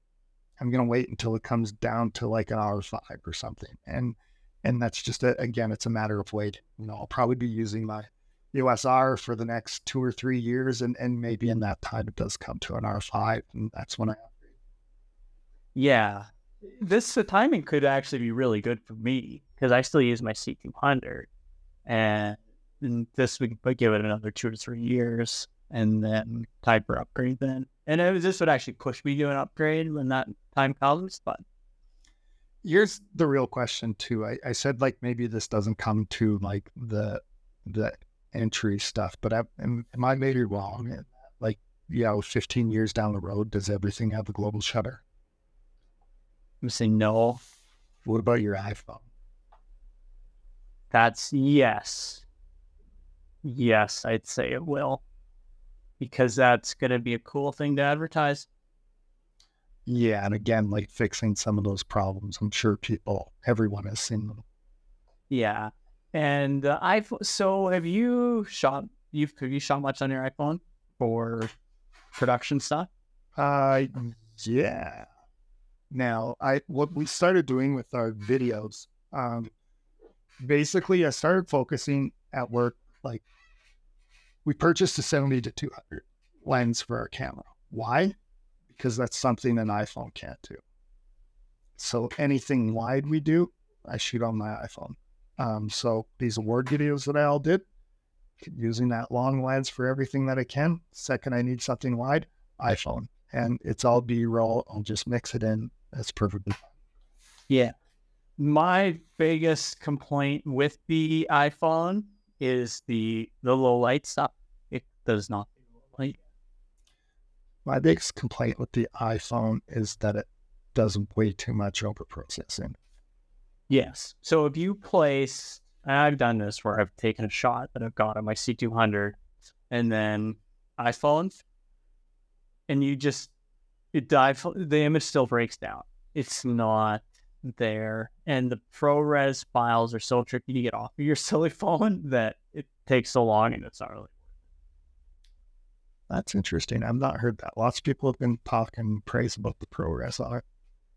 Speaker 1: I'm going to wait until it comes down to like an R5 or something, and and that's just a, again, it's a matter of wait. You know, I'll probably be using my EOS R for the next two or three years, and and maybe in that time it does come to an R5, and that's when I.
Speaker 2: Yeah, this the timing could actually be really good for me because I still use my C200, and, and this would would give it another two to three years, and then time for upgrade then. And it, this would actually push me to an upgrade when that time comes. But
Speaker 1: Here's the real question too. I, I said like maybe this doesn't come to like the the entry stuff, but I, am, am I maybe wrong? Like, you know, 15 years down the road, does everything have a global shutter?
Speaker 2: I'm saying no.
Speaker 1: What about your iPhone?
Speaker 2: That's yes. Yes, I'd say it will. Because that's going to be a cool thing to advertise.
Speaker 1: Yeah, and again, like fixing some of those problems. I'm sure people, everyone has seen them.
Speaker 2: Yeah, and uh, iPhone. So, have you shot? You've have you shot much on your iPhone for production stuff?
Speaker 1: Uh, yeah. Now, I what we started doing with our videos, um, basically, I started focusing at work. Like, we purchased a 70 to 200 lens for our camera. Why? Because that's something an iPhone can't do. So anything wide we do, I shoot on my iPhone. Um, so these award videos that I all did, using that long lens for everything that I can. Second, I need something wide, iPhone, and it's all B-roll. I'll just mix it in. That's perfectly fine.
Speaker 2: Yeah. My biggest complaint with the iPhone is the the low light stuff. It does not light.
Speaker 1: My biggest complaint with the iPhone is that it doesn't way too much over processing.
Speaker 2: Yes. So if you place, I've done this where I've taken a shot that I've got on my C200 and then iPhone, and you just, it dive, the image still breaks down. It's not there. And the ProRes files are so tricky to get off of your silly phone that it takes so long and it's not really.
Speaker 1: That's interesting. I've not heard that. Lots of people have been talking praise about the ProRes it.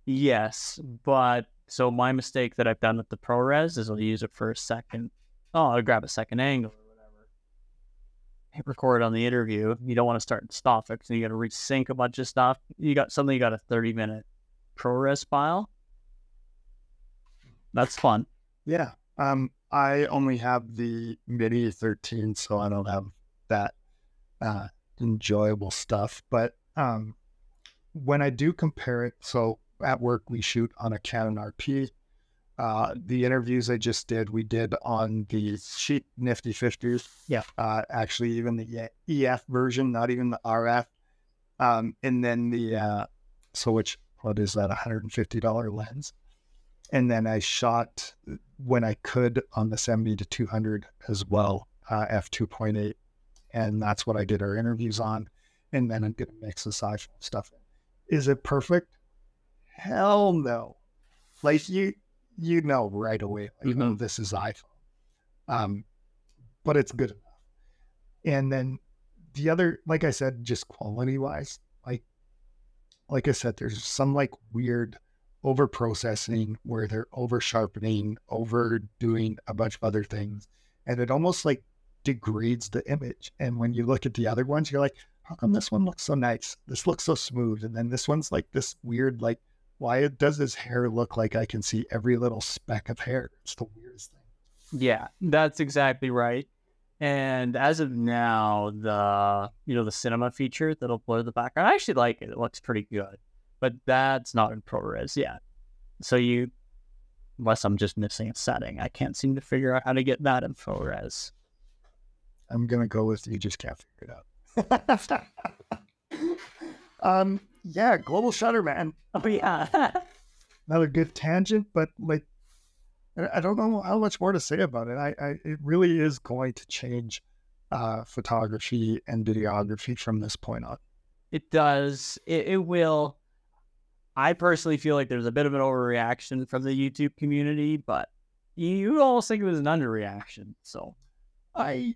Speaker 2: Yes, but so my mistake that I've done with the ProRes is I'll use it for a second. Oh, I'll grab a second angle or whatever. Hit record on the interview. You don't want to start and stop it because you got to resync a bunch of stuff. You got something. You got a thirty minute ProRes file. That's fun.
Speaker 1: Yeah. Um, I only have the Mini 13, so I don't have that uh, enjoyable stuff. But um, when I do compare it, so at work we shoot on a Canon RP. Uh, the interviews I just did, we did on the Sheet Nifty 50s.
Speaker 2: Yeah.
Speaker 1: Uh, actually, even the EF version, not even the RF. Um, and then the, uh, so which, what is that, $150 lens? And then I shot when I could on the 70 to 200 as well, uh, f2.8. And that's what I did our interviews on. And then I'm going to mix the iPhone stuff. Is it perfect? Hell no. Like you, you know right away, like,
Speaker 2: Mhm.
Speaker 1: oh, this is iPhone. Um, but it's good enough. And then the other, like I said, just quality wise, like, like I said, there's some like weird over processing where they're over sharpening, overdoing a bunch of other things. And it almost like degrades the image. And when you look at the other ones, you're like, how come this one looks so nice? This looks so smooth. And then this one's like this weird, like, why does his hair look like I can see every little speck of hair? It's the weirdest thing.
Speaker 2: Yeah, that's exactly right. And as of now, the you know the cinema feature that'll blur the background, I actually like it. It looks pretty good, but that's not in ProRes yet. So you, unless I'm just missing a setting, I can't seem to figure out how to get that in ProRes.
Speaker 1: I'm gonna go with you just can't figure it out. Um, yeah, global shutter, man.
Speaker 2: Oh yeah.
Speaker 1: Another good tangent, but like, I I don't know how much more to say about it. I, I it really is going to change uh, photography and videography from this point on.
Speaker 2: It does. It, it will. I personally feel like there's a bit of an overreaction from the YouTube community, but you almost think it was an underreaction. So
Speaker 1: I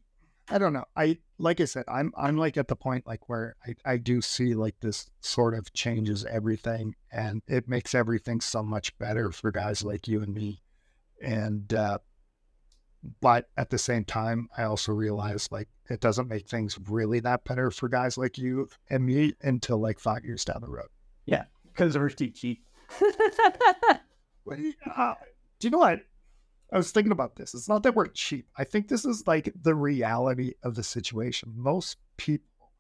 Speaker 1: I don't know. I like I said, I'm I'm like at the point like where I, I do see like this sort of changes everything and it makes everything so much better for guys like you and me. And uh but at the same time I also realize like it doesn't make things really that better for guys like you and me until like five years down the road.
Speaker 2: Because too cheap.
Speaker 1: Well, uh, do you know what? I was thinking about this. It's not that we're cheap. I think this is like the reality of the situation. Most people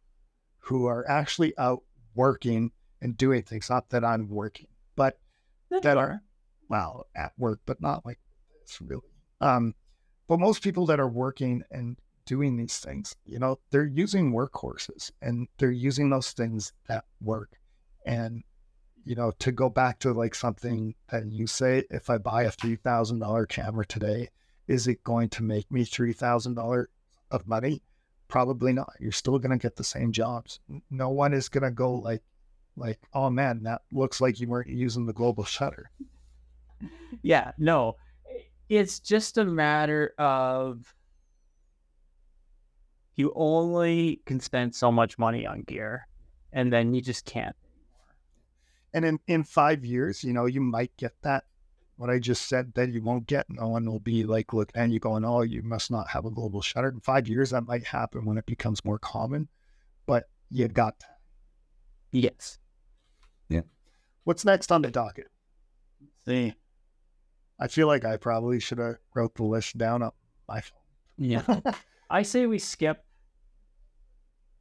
Speaker 1: who are actually out working and doing things, not that I'm working, but that are, well, at work, but not like this really. Um, but most people that are working and doing these things, you know, they're using workhorses and they're using those things that work. And you know, to go back to like hmm. something that you say, if I buy a three thousand dollar camera today, is it going to make me three thousand dollars of money? Probably not. You're still gonna get the same jobs. No one is gonna go like, like, oh man, that looks like you weren't using the global shutter.
Speaker 2: Yeah, no. It's just a matter of you only can spend so much money on gear and then you just can't.
Speaker 1: And in in five years, you know, you might get that. What I just said that you won't get. No one will be like look, and you going, oh, you must not have a global shutter. In five years, that might happen when it becomes more common. But you got that.
Speaker 2: Yes. Yeah.
Speaker 1: What's next on the docket?
Speaker 2: See.
Speaker 1: I feel like I probably should have wrote the list down on my phone.
Speaker 2: Yeah. I say we skip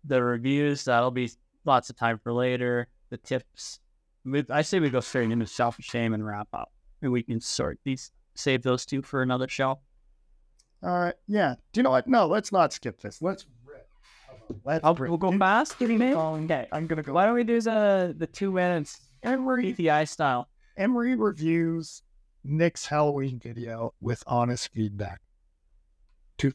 Speaker 2: the reviews. That'll be lots of time for later. The tips. We- I say we go straight into self shame and wrap up. And we can sort these, save those two for another show.
Speaker 1: All right. Yeah. Do you know what? No, let's not skip this. Let's rip. Let's
Speaker 2: I'll,
Speaker 1: rip.
Speaker 2: we'll go fast. Okay.
Speaker 1: I'm gonna go.
Speaker 2: Why don't we do the the two minutes
Speaker 1: Emery
Speaker 2: PTI style?
Speaker 1: Emery reviews Nick's Halloween video with honest feedback. Two.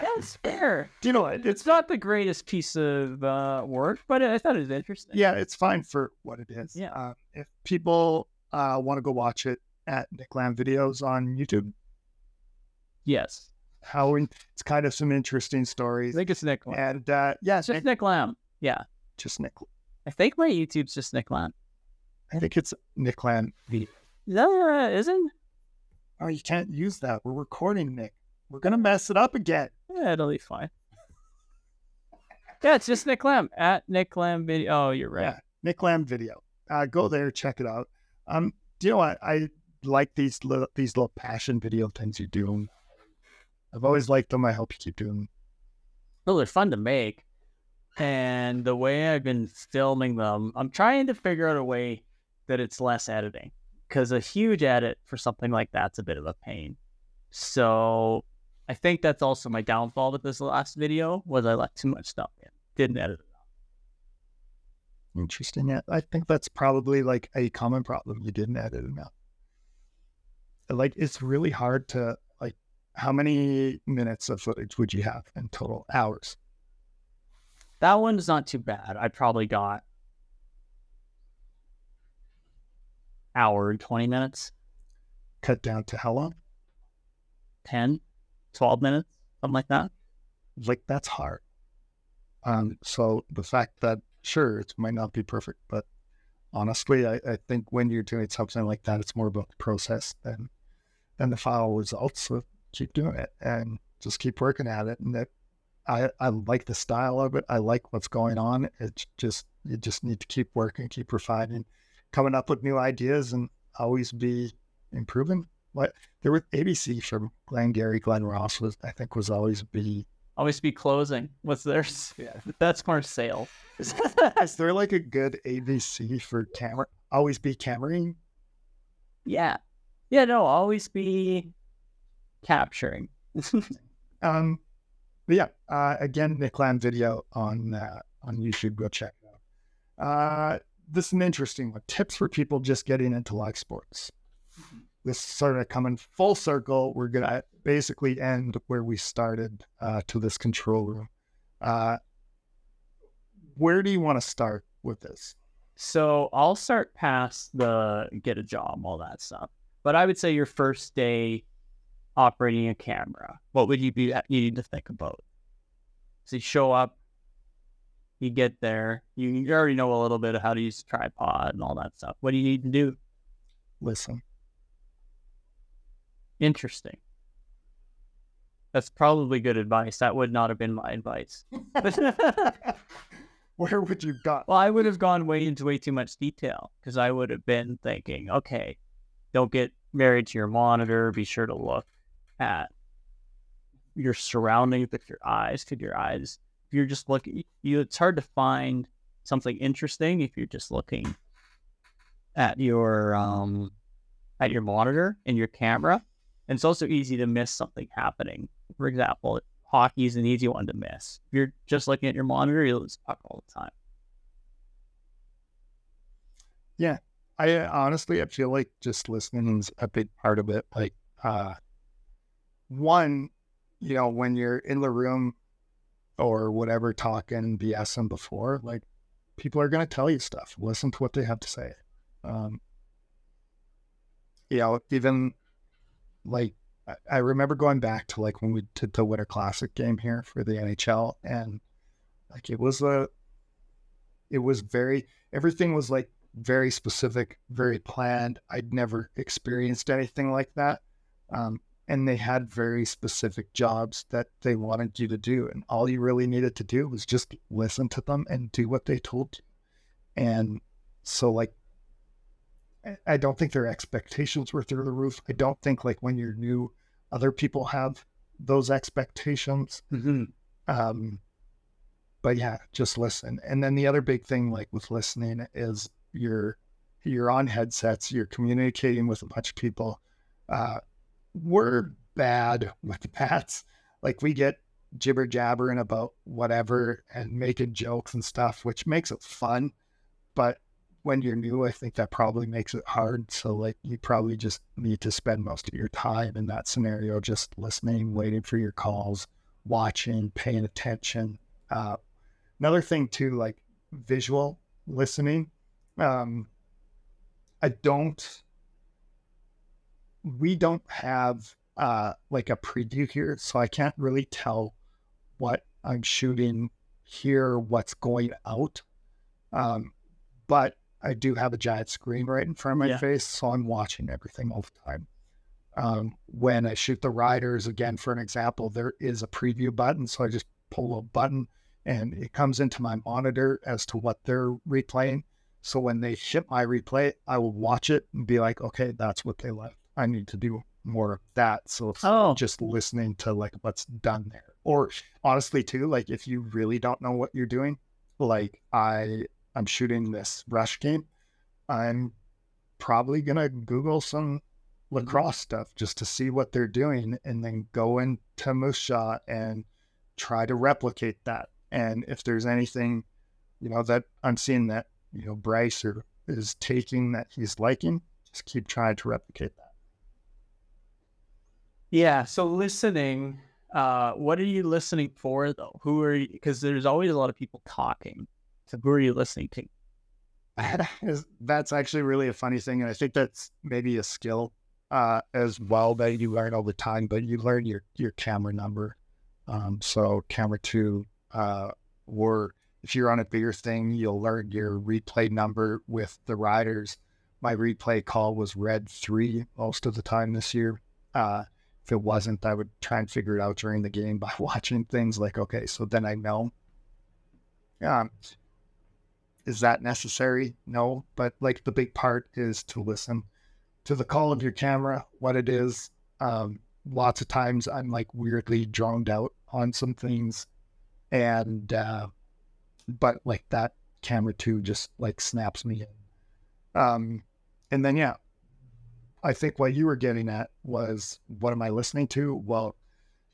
Speaker 2: That's fair.
Speaker 1: Do you know what? It's
Speaker 2: It's not the greatest piece of uh, work, but I thought it was interesting.
Speaker 1: yeah, it's fine for what it is.
Speaker 2: Yeah.
Speaker 1: Uh, if people uh, want to go watch it at Nick Lamb videos on YouTube,
Speaker 2: Yes.
Speaker 1: Halloween, it's kind of some interesting stories.
Speaker 2: I think it's Nick Lamb.
Speaker 1: And uh, yeah,
Speaker 2: It's just
Speaker 1: Nick,
Speaker 2: Nick Lamb. Yeah.
Speaker 1: just Nick.
Speaker 2: I think my YouTube's just Nick Lamb.
Speaker 1: I think it's Nick Lamb video.
Speaker 2: Is that uh, isn't?
Speaker 1: Oh, you can't use that. We're recording, Nick. We're gonna mess it up again.
Speaker 2: Yeah, it'll be fine. Yeah, it's just Nick Lamb at Nick Lamb video. Oh, you're right.
Speaker 1: Yeah, Nick Lamb video. Uh, go there, check it out. Um, do you know what? I like these little these little passion video things you do. I've always liked them. I hope you keep doing. them.
Speaker 2: Well, they're fun to make. And the way I've been filming them, I'm trying to figure out a way that it's less editing. Because a huge edit for something like that's a bit of a pain. So I think that's also my downfall with this last video was I let too much stuff in. Didn't edit it.
Speaker 1: Interesting. Yeah, I think that's probably like a common problem. You didn't edit enough. Like it's really hard to like. How many minutes of footage would you have in total? Hours.
Speaker 2: That one's not too bad. I probably got hour and 20 minutes,
Speaker 1: Cut down to how long?
Speaker 2: 10, 12 minutes, something like that.
Speaker 1: like that's hard. Um, so the fact that sure it might not be perfect, but honestly, I, I think when you're doing something like that, it's more about the process than than the final results. So keep doing it and just keep working at it. And that I I like the style of it. I like what's going on. It's just you just need to keep working, keep refining, coming up with new ideas, and always be improving. What there was ABC from Glengarry Glen Ross was I think was always be
Speaker 2: Always be closing. What's theirs?
Speaker 1: Yeah.
Speaker 2: That's more sales.
Speaker 1: Is, is there like a good ABC for camera? Always be cameraing.
Speaker 2: Yeah. Yeah, no, always be capturing.
Speaker 1: Um, but yeah, Uh, again, Nick Lamb video on uh, on YouTube. Go check it out. Uh, this is an interesting one. Tips for people just getting into live sports. This sort of coming full circle. We're gonna basically end where we started uh, to this control room. Uh, where do you want to start with this?
Speaker 2: So I'll start past the get a job, all that stuff. But I would say your first day operating a camera, what would you be needing to think about? So you show up, you get there, you, you already know a little bit of how to use a tripod and all that stuff. What do you need to do?
Speaker 1: Listen.
Speaker 2: Interesting. That's probably good advice. That would not have been my advice.
Speaker 1: Where would you go?
Speaker 2: Well, I would have gone way into way too much detail because I would have been thinking, okay, don't get married to your monitor. Be sure to look at your surroundings with your eyes. Could your eyes, you're just looking, you, it's hard to find something interesting if you're just looking at your um at your monitor and your camera. And it's also easy to miss something happening. For example, hockey is an easy one to miss. If you're just looking at your monitor, you'll lose puck all the time.
Speaker 1: Yeah. I honestly I feel like just listening is a big part of it. Like uh one, you know, when you're in the room or whatever talking BSing before, like people are gonna tell you stuff. Listen to what they have to say. Um you know, even like I remember going back to like when we did the Winter Classic game here for the NHL, and like it was a, it was very everything was like very specific, very planned. I'd never experienced anything like that, um, and they had very specific jobs that they wanted you to do, and all you really needed to do was just listen to them and do what they told you, and so like I don't think their expectations were through the roof. I don't think like when you're new, other people have those expectations.
Speaker 2: Mm-hmm.
Speaker 1: Um, but yeah, just listen. And then the other big thing, like with listening, is you're you're on headsets. You're communicating with a bunch of people. Uh, we're bad with that. Like we get jibber jabbering about whatever and making jokes and stuff, which makes it fun. But when you're new, I think that probably makes it hard. So like you probably just need to spend most of your time in that scenario, just listening, waiting for your calls, watching, paying attention. Uh, another thing too, like visual listening. Um, I don't. We don't have uh, like a preview here, so I can't really tell what I'm shooting here, what's going out. Um, but I do have a giant screen right in front of my
Speaker 2: Yeah.
Speaker 1: face, so I'm watching everything all the time. Um, when I shoot the riders, again, for an example, there is a preview button. So I just pull a button and it comes into my monitor as to what they're replaying. So when they ship my replay, I will watch it and be like, okay, that's what they left. I need to do more of that. So it's
Speaker 2: Oh.
Speaker 1: just listening to like what's done there. Or honestly, too, like if you really don't know what you're doing, like I I'm shooting this rush game, I'm probably gonna Google some mm-hmm. lacrosse stuff just to see what they're doing and then go into Shot and try to replicate that. And if there's anything, you know, that I'm seeing that, you know, Bryce or is taking that he's liking, just keep trying to replicate that.
Speaker 2: Yeah. So listening, uh, what are you listening for though? Who are you? Because there's always a lot of people talking. So who are you listening to?
Speaker 1: That's actually really a funny thing. And I think that's maybe a skill uh, as well that you learn all the time, but you learn your, your camera number. Um, so camera two, uh, or if you're on a bigger thing, you'll learn your replay number with the riders. My replay call was red three most of the time this year. Uh, if it wasn't, I would try and figure it out during the game by watching things like, okay, so then I know. Um, is that necessary? No, but like the big part is to listen to the call of your camera, what it is. Um, lots of times I'm like weirdly droned out on some things, and uh, but like that camera too just like snaps me in. Um, and then yeah, I think what you were getting at was what am I listening to? Well,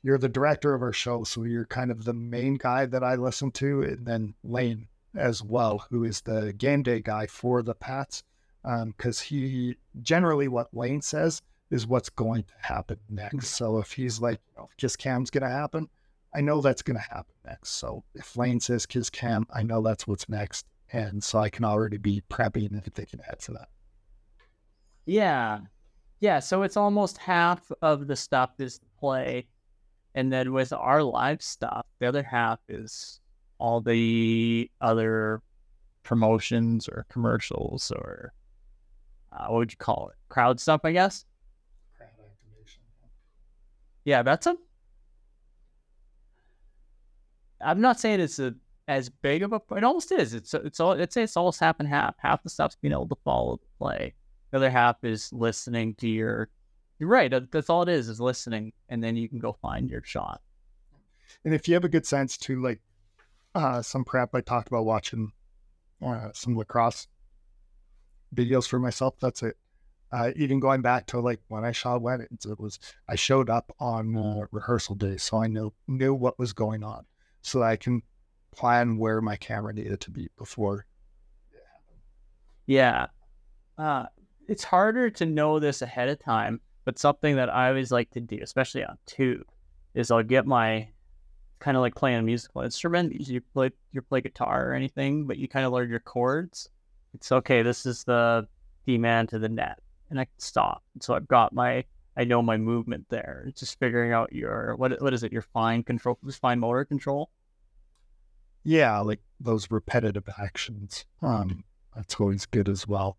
Speaker 1: you're the director of our show, so you're kind of the main guy that I listen to, and then Lane as well, who is the game day guy for the Pats, because um, he generally what Lane says is what's going to happen next. So if he's like, you know, kiss cam's going to happen, I know that's going to happen next. So if Lane says kiss cam, I know that's what's next, and so I can already be prepping and thinking ahead to that.
Speaker 2: Yeah, yeah. So it's almost half of the stuff is play and then with our live stuff, the other half is all the other promotions or commercials or uh, what would you call it? Crowd stuff, I guess. Crowd activation. Yeah, that's a. I'm not saying it's a as big of a. It almost is. It's it's all. I'd say it's almost half and half. Half the stuff's being able to follow the play. The other half is listening to your you're right. That's all it is, is listening, and then you can go find your shot.
Speaker 1: And if you have a good sense to like uh, some prep, I talked about watching uh, some lacrosse videos for myself. That's it. Uh, even going back to like when I shot weddings, it was I showed up on uh, rehearsal day, so I knew knew what was going on, so I can plan where my camera needed to be before.
Speaker 2: Yeah, uh, it's harder to know this ahead of time but something that I always like to do, especially on tube, is I'll get my kind of like playing a musical instrument. You play you play guitar or anything, but you kind of learn your chords. It's okay. This is the D man to the net, and I can stop. So I've got my I know my movement there. It's just figuring out your what what is it? Your fine control, fine motor control.
Speaker 1: Yeah, like those repetitive actions. Um, that's always good as well.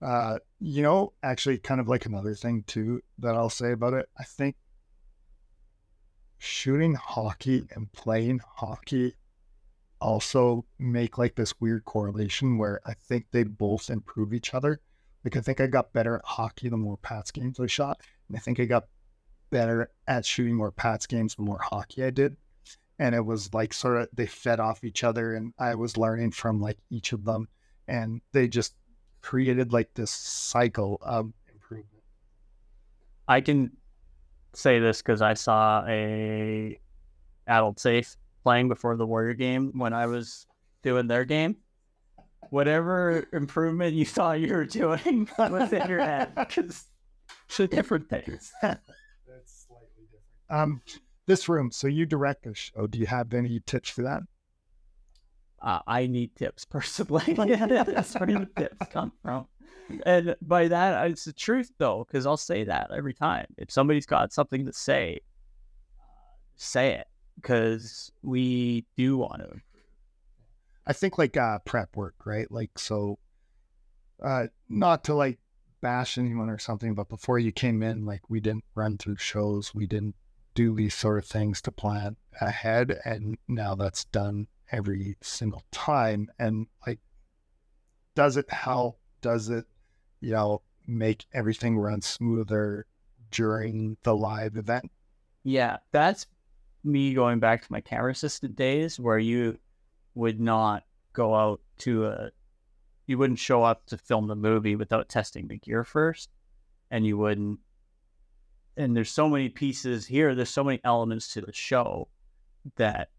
Speaker 1: Uh, you know, actually, kind of like another thing too that I'll say about it. I think shooting hockey and playing hockey also make like this weird correlation where I think they both improve each other. Like I think I got better at hockey the more Pats games I shot, and I think I got better at shooting more Pats games the more hockey I did. And it was like sort of they fed off each other, and I was learning from like each of them, and they just created like this cycle of improvement.
Speaker 2: I can say this because I saw a adult safe playing before the Warrior game when I was doing their game. Whatever improvement you thought you were doing was in your head because it's different things. That's
Speaker 1: slightly different. Um, this room. So you direct the show. Do you have any tips for that?
Speaker 2: Uh, I need tips personally. That's where the tips come from. And by that, it's the truth though, because I'll say that every time. If somebody's got something to say, say it, because we do want to improve.
Speaker 1: I think like uh, prep work, right? Like, so uh, not to like bash anyone or something, but before you came in, like we didn't run through shows, we didn't do these sort of things to plan ahead. And now that's done every single time. And like, does it help? Does it, you know, make everything run smoother during the live event?
Speaker 2: Yeah, that's me going back to my camera assistant days where you would not go out to a, you wouldn't show up to film the movie without testing the gear first. And you wouldn't, and there's so many pieces here, there's so many elements to the show that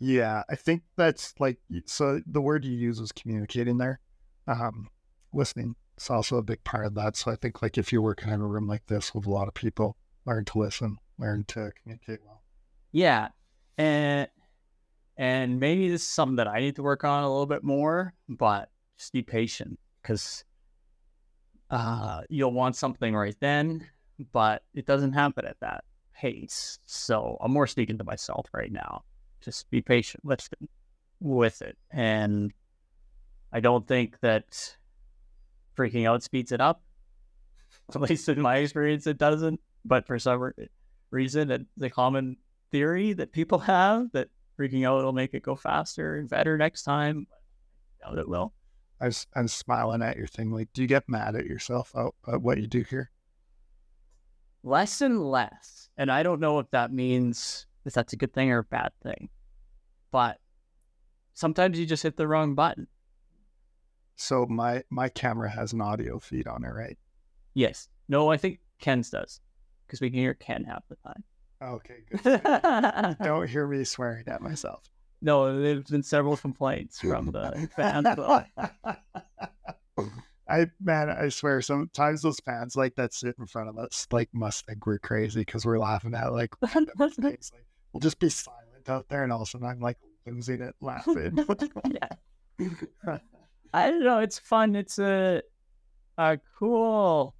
Speaker 1: yeah, I think that's like so. The word you use is communicating there. Um, listening is also a big part of that. So I think like if you're working in a room like this with a lot of people, learn to listen, learn to communicate well.
Speaker 2: Yeah, and and maybe this is something that I need to work on a little bit more, but just be patient because uh, you'll want something right then, but it doesn't happen at that pace. So I'm more speaking to myself right now just be patient with it, with it. And I don't think that freaking out speeds it up. At least in my experience, it doesn't. But for some reason, the common theory that people have that freaking out will make it go faster and better next time. I doubt it will.
Speaker 1: I was, I'm smiling at your thing. Like, do you get mad at yourself at what you do here?
Speaker 2: Less and less. And I don't know if that means if that's a good thing or a bad thing. But sometimes you just hit the wrong button.
Speaker 1: So my my camera has an audio feed on it, right?
Speaker 2: Yes. No, I think Ken's does because we can hear Ken half the time.
Speaker 1: Okay, good. Don't hear me swearing at myself.
Speaker 2: no, there's been several complaints from the fans.
Speaker 1: I man, I swear, sometimes those fans like that sit in front of us like must think we're crazy because we're laughing at like. Like, we'll just be silent out there, and all of a sudden I'm like losing it laughing. Yeah.
Speaker 2: I don't know. It's fun. It's a a cool.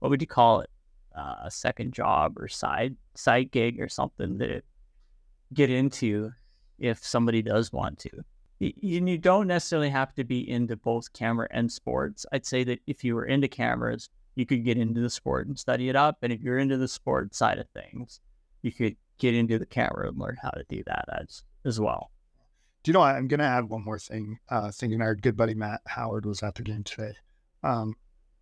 Speaker 2: What would you call it? Uh, a second job or side side gig or something to get into if somebody does want to. Y- And you don't necessarily have to be into both camera and sports. I'd say that if you were into cameras, you could get into the sport and study it up. And if you're into the sport side of things, you could get into the camera and learn how to do that as as well.
Speaker 1: Do you know what? I'm gonna add one more thing. Uh, thinking our good buddy Matt Howard was at the game today, um,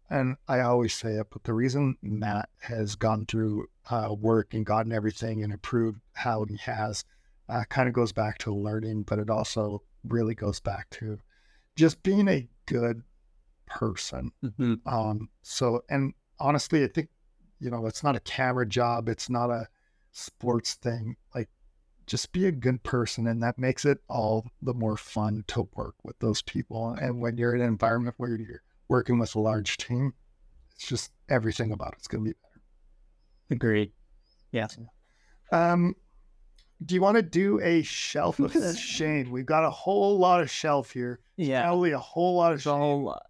Speaker 1: and I always say it, but the reason Matt has gone through uh, work and gotten everything and improved how he has, uh, kind of goes back to learning, but it also really goes back to just being a good person. Um, so, and honestly, I think, you know, it's not a camera job. It's not a sports thing. Like, just be a good person. And that makes it all the more fun to work with those people. And when you're in an environment where you're working with a large team, it's just everything about it's going to be better.
Speaker 2: Agreed. Yeah.
Speaker 1: Um, do you want to do a shelf of shame? We've got a whole lot of shelf here.
Speaker 2: Yeah.
Speaker 1: Probably a whole lot of shame.
Speaker 2: whole lot.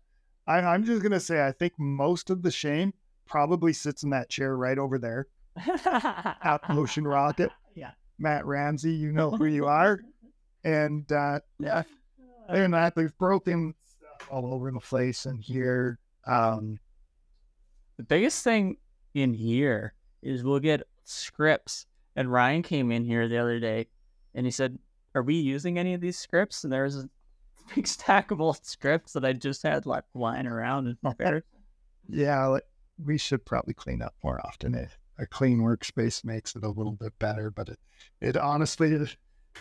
Speaker 1: I, I'm just gonna say I think most of the shame probably sits in that chair right over there at Ocean Rocket.
Speaker 2: Yeah.
Speaker 1: Matt Ramsey, you know who you are. And uh
Speaker 2: Yeah.
Speaker 1: and that they've broken stuff all over the place in here. Um
Speaker 2: The biggest thing in here is we'll get scripts. And Ryan came in here the other day and he said, Are we using any of these scripts? And there was a big stack of old scripts that I just had like lying around. And
Speaker 1: yeah, like, we should probably clean up more often. A, a clean workspace makes it a little bit better, but it, it honestly,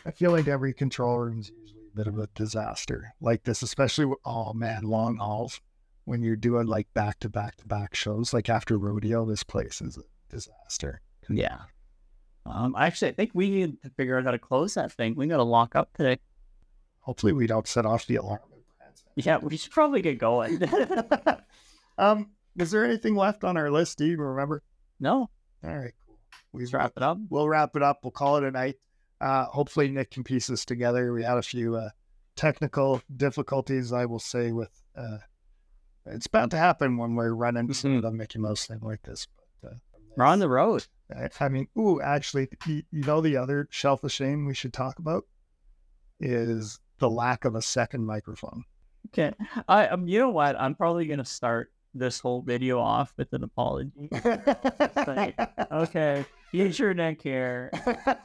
Speaker 1: I feel like every control room is usually a bit of a disaster like this, especially with, oh man, long hauls. When you're doing like back to back to back shows, like after rodeo, this place is a disaster.
Speaker 2: yeah. Um, actually, I think we need to figure out how to close that thing. We got to lock up today.
Speaker 1: Hopefully, we don't set off the alarm.
Speaker 2: Yeah, we should probably get going.
Speaker 1: um, is there anything left on our list? Do you remember?
Speaker 2: no,
Speaker 1: All right, cool. We
Speaker 2: let's wrap it up.
Speaker 1: we'll wrap it up. We'll call it a night. Uh, hopefully, Nick can piece this together. We had a few uh, technical difficulties, I will say, with uh, it's bound to happen when we're running
Speaker 2: Mhm.
Speaker 1: the Mickey Mouse thing like this. But uh,
Speaker 2: We're on the road.
Speaker 1: I, I mean, ooh, actually, you, you know, the other shelf of shame we should talk about is the lack of a second microphone.
Speaker 2: Okay. I um, you know what? I'm probably gonna start this whole video off with an apology. Okay, future Nick here.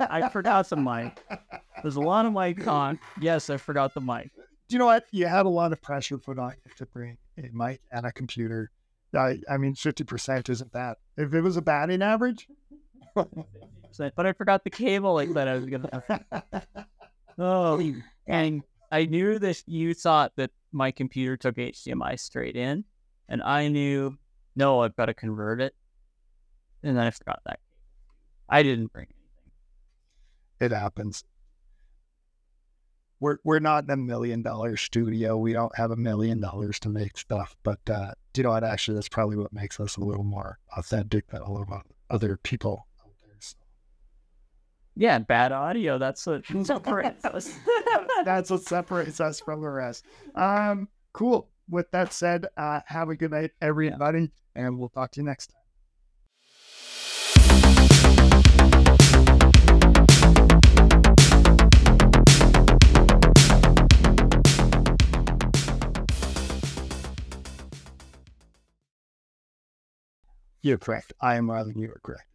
Speaker 2: I forgot the mic. There's a lot of mic on. Yes, I forgot the mic.
Speaker 1: Do you know what? You had a lot of pressure put on you to bring a mic and a computer. I, I mean, 50% isn't bad. If it was a batting average,
Speaker 2: But I forgot the cable like that I was gonna. Oh, and I knew that you thought that my computer took HDMI straight in, and I knew no, I've got to convert it, and then I forgot that. I didn't bring anything.
Speaker 1: it happens. We're, we're not in a million dollar studio. We don't have a million dollars to make stuff. But uh, do you know what? Actually, that's probably what makes us a little more authentic than a lot of other people out there. So
Speaker 2: Yeah, bad audio. That's what separates us.
Speaker 1: that's what separates us from the rest. Um, cool. With that said, uh, have a good night, everybody, and we'll talk to you next time. You're correct. I am rather you are correct.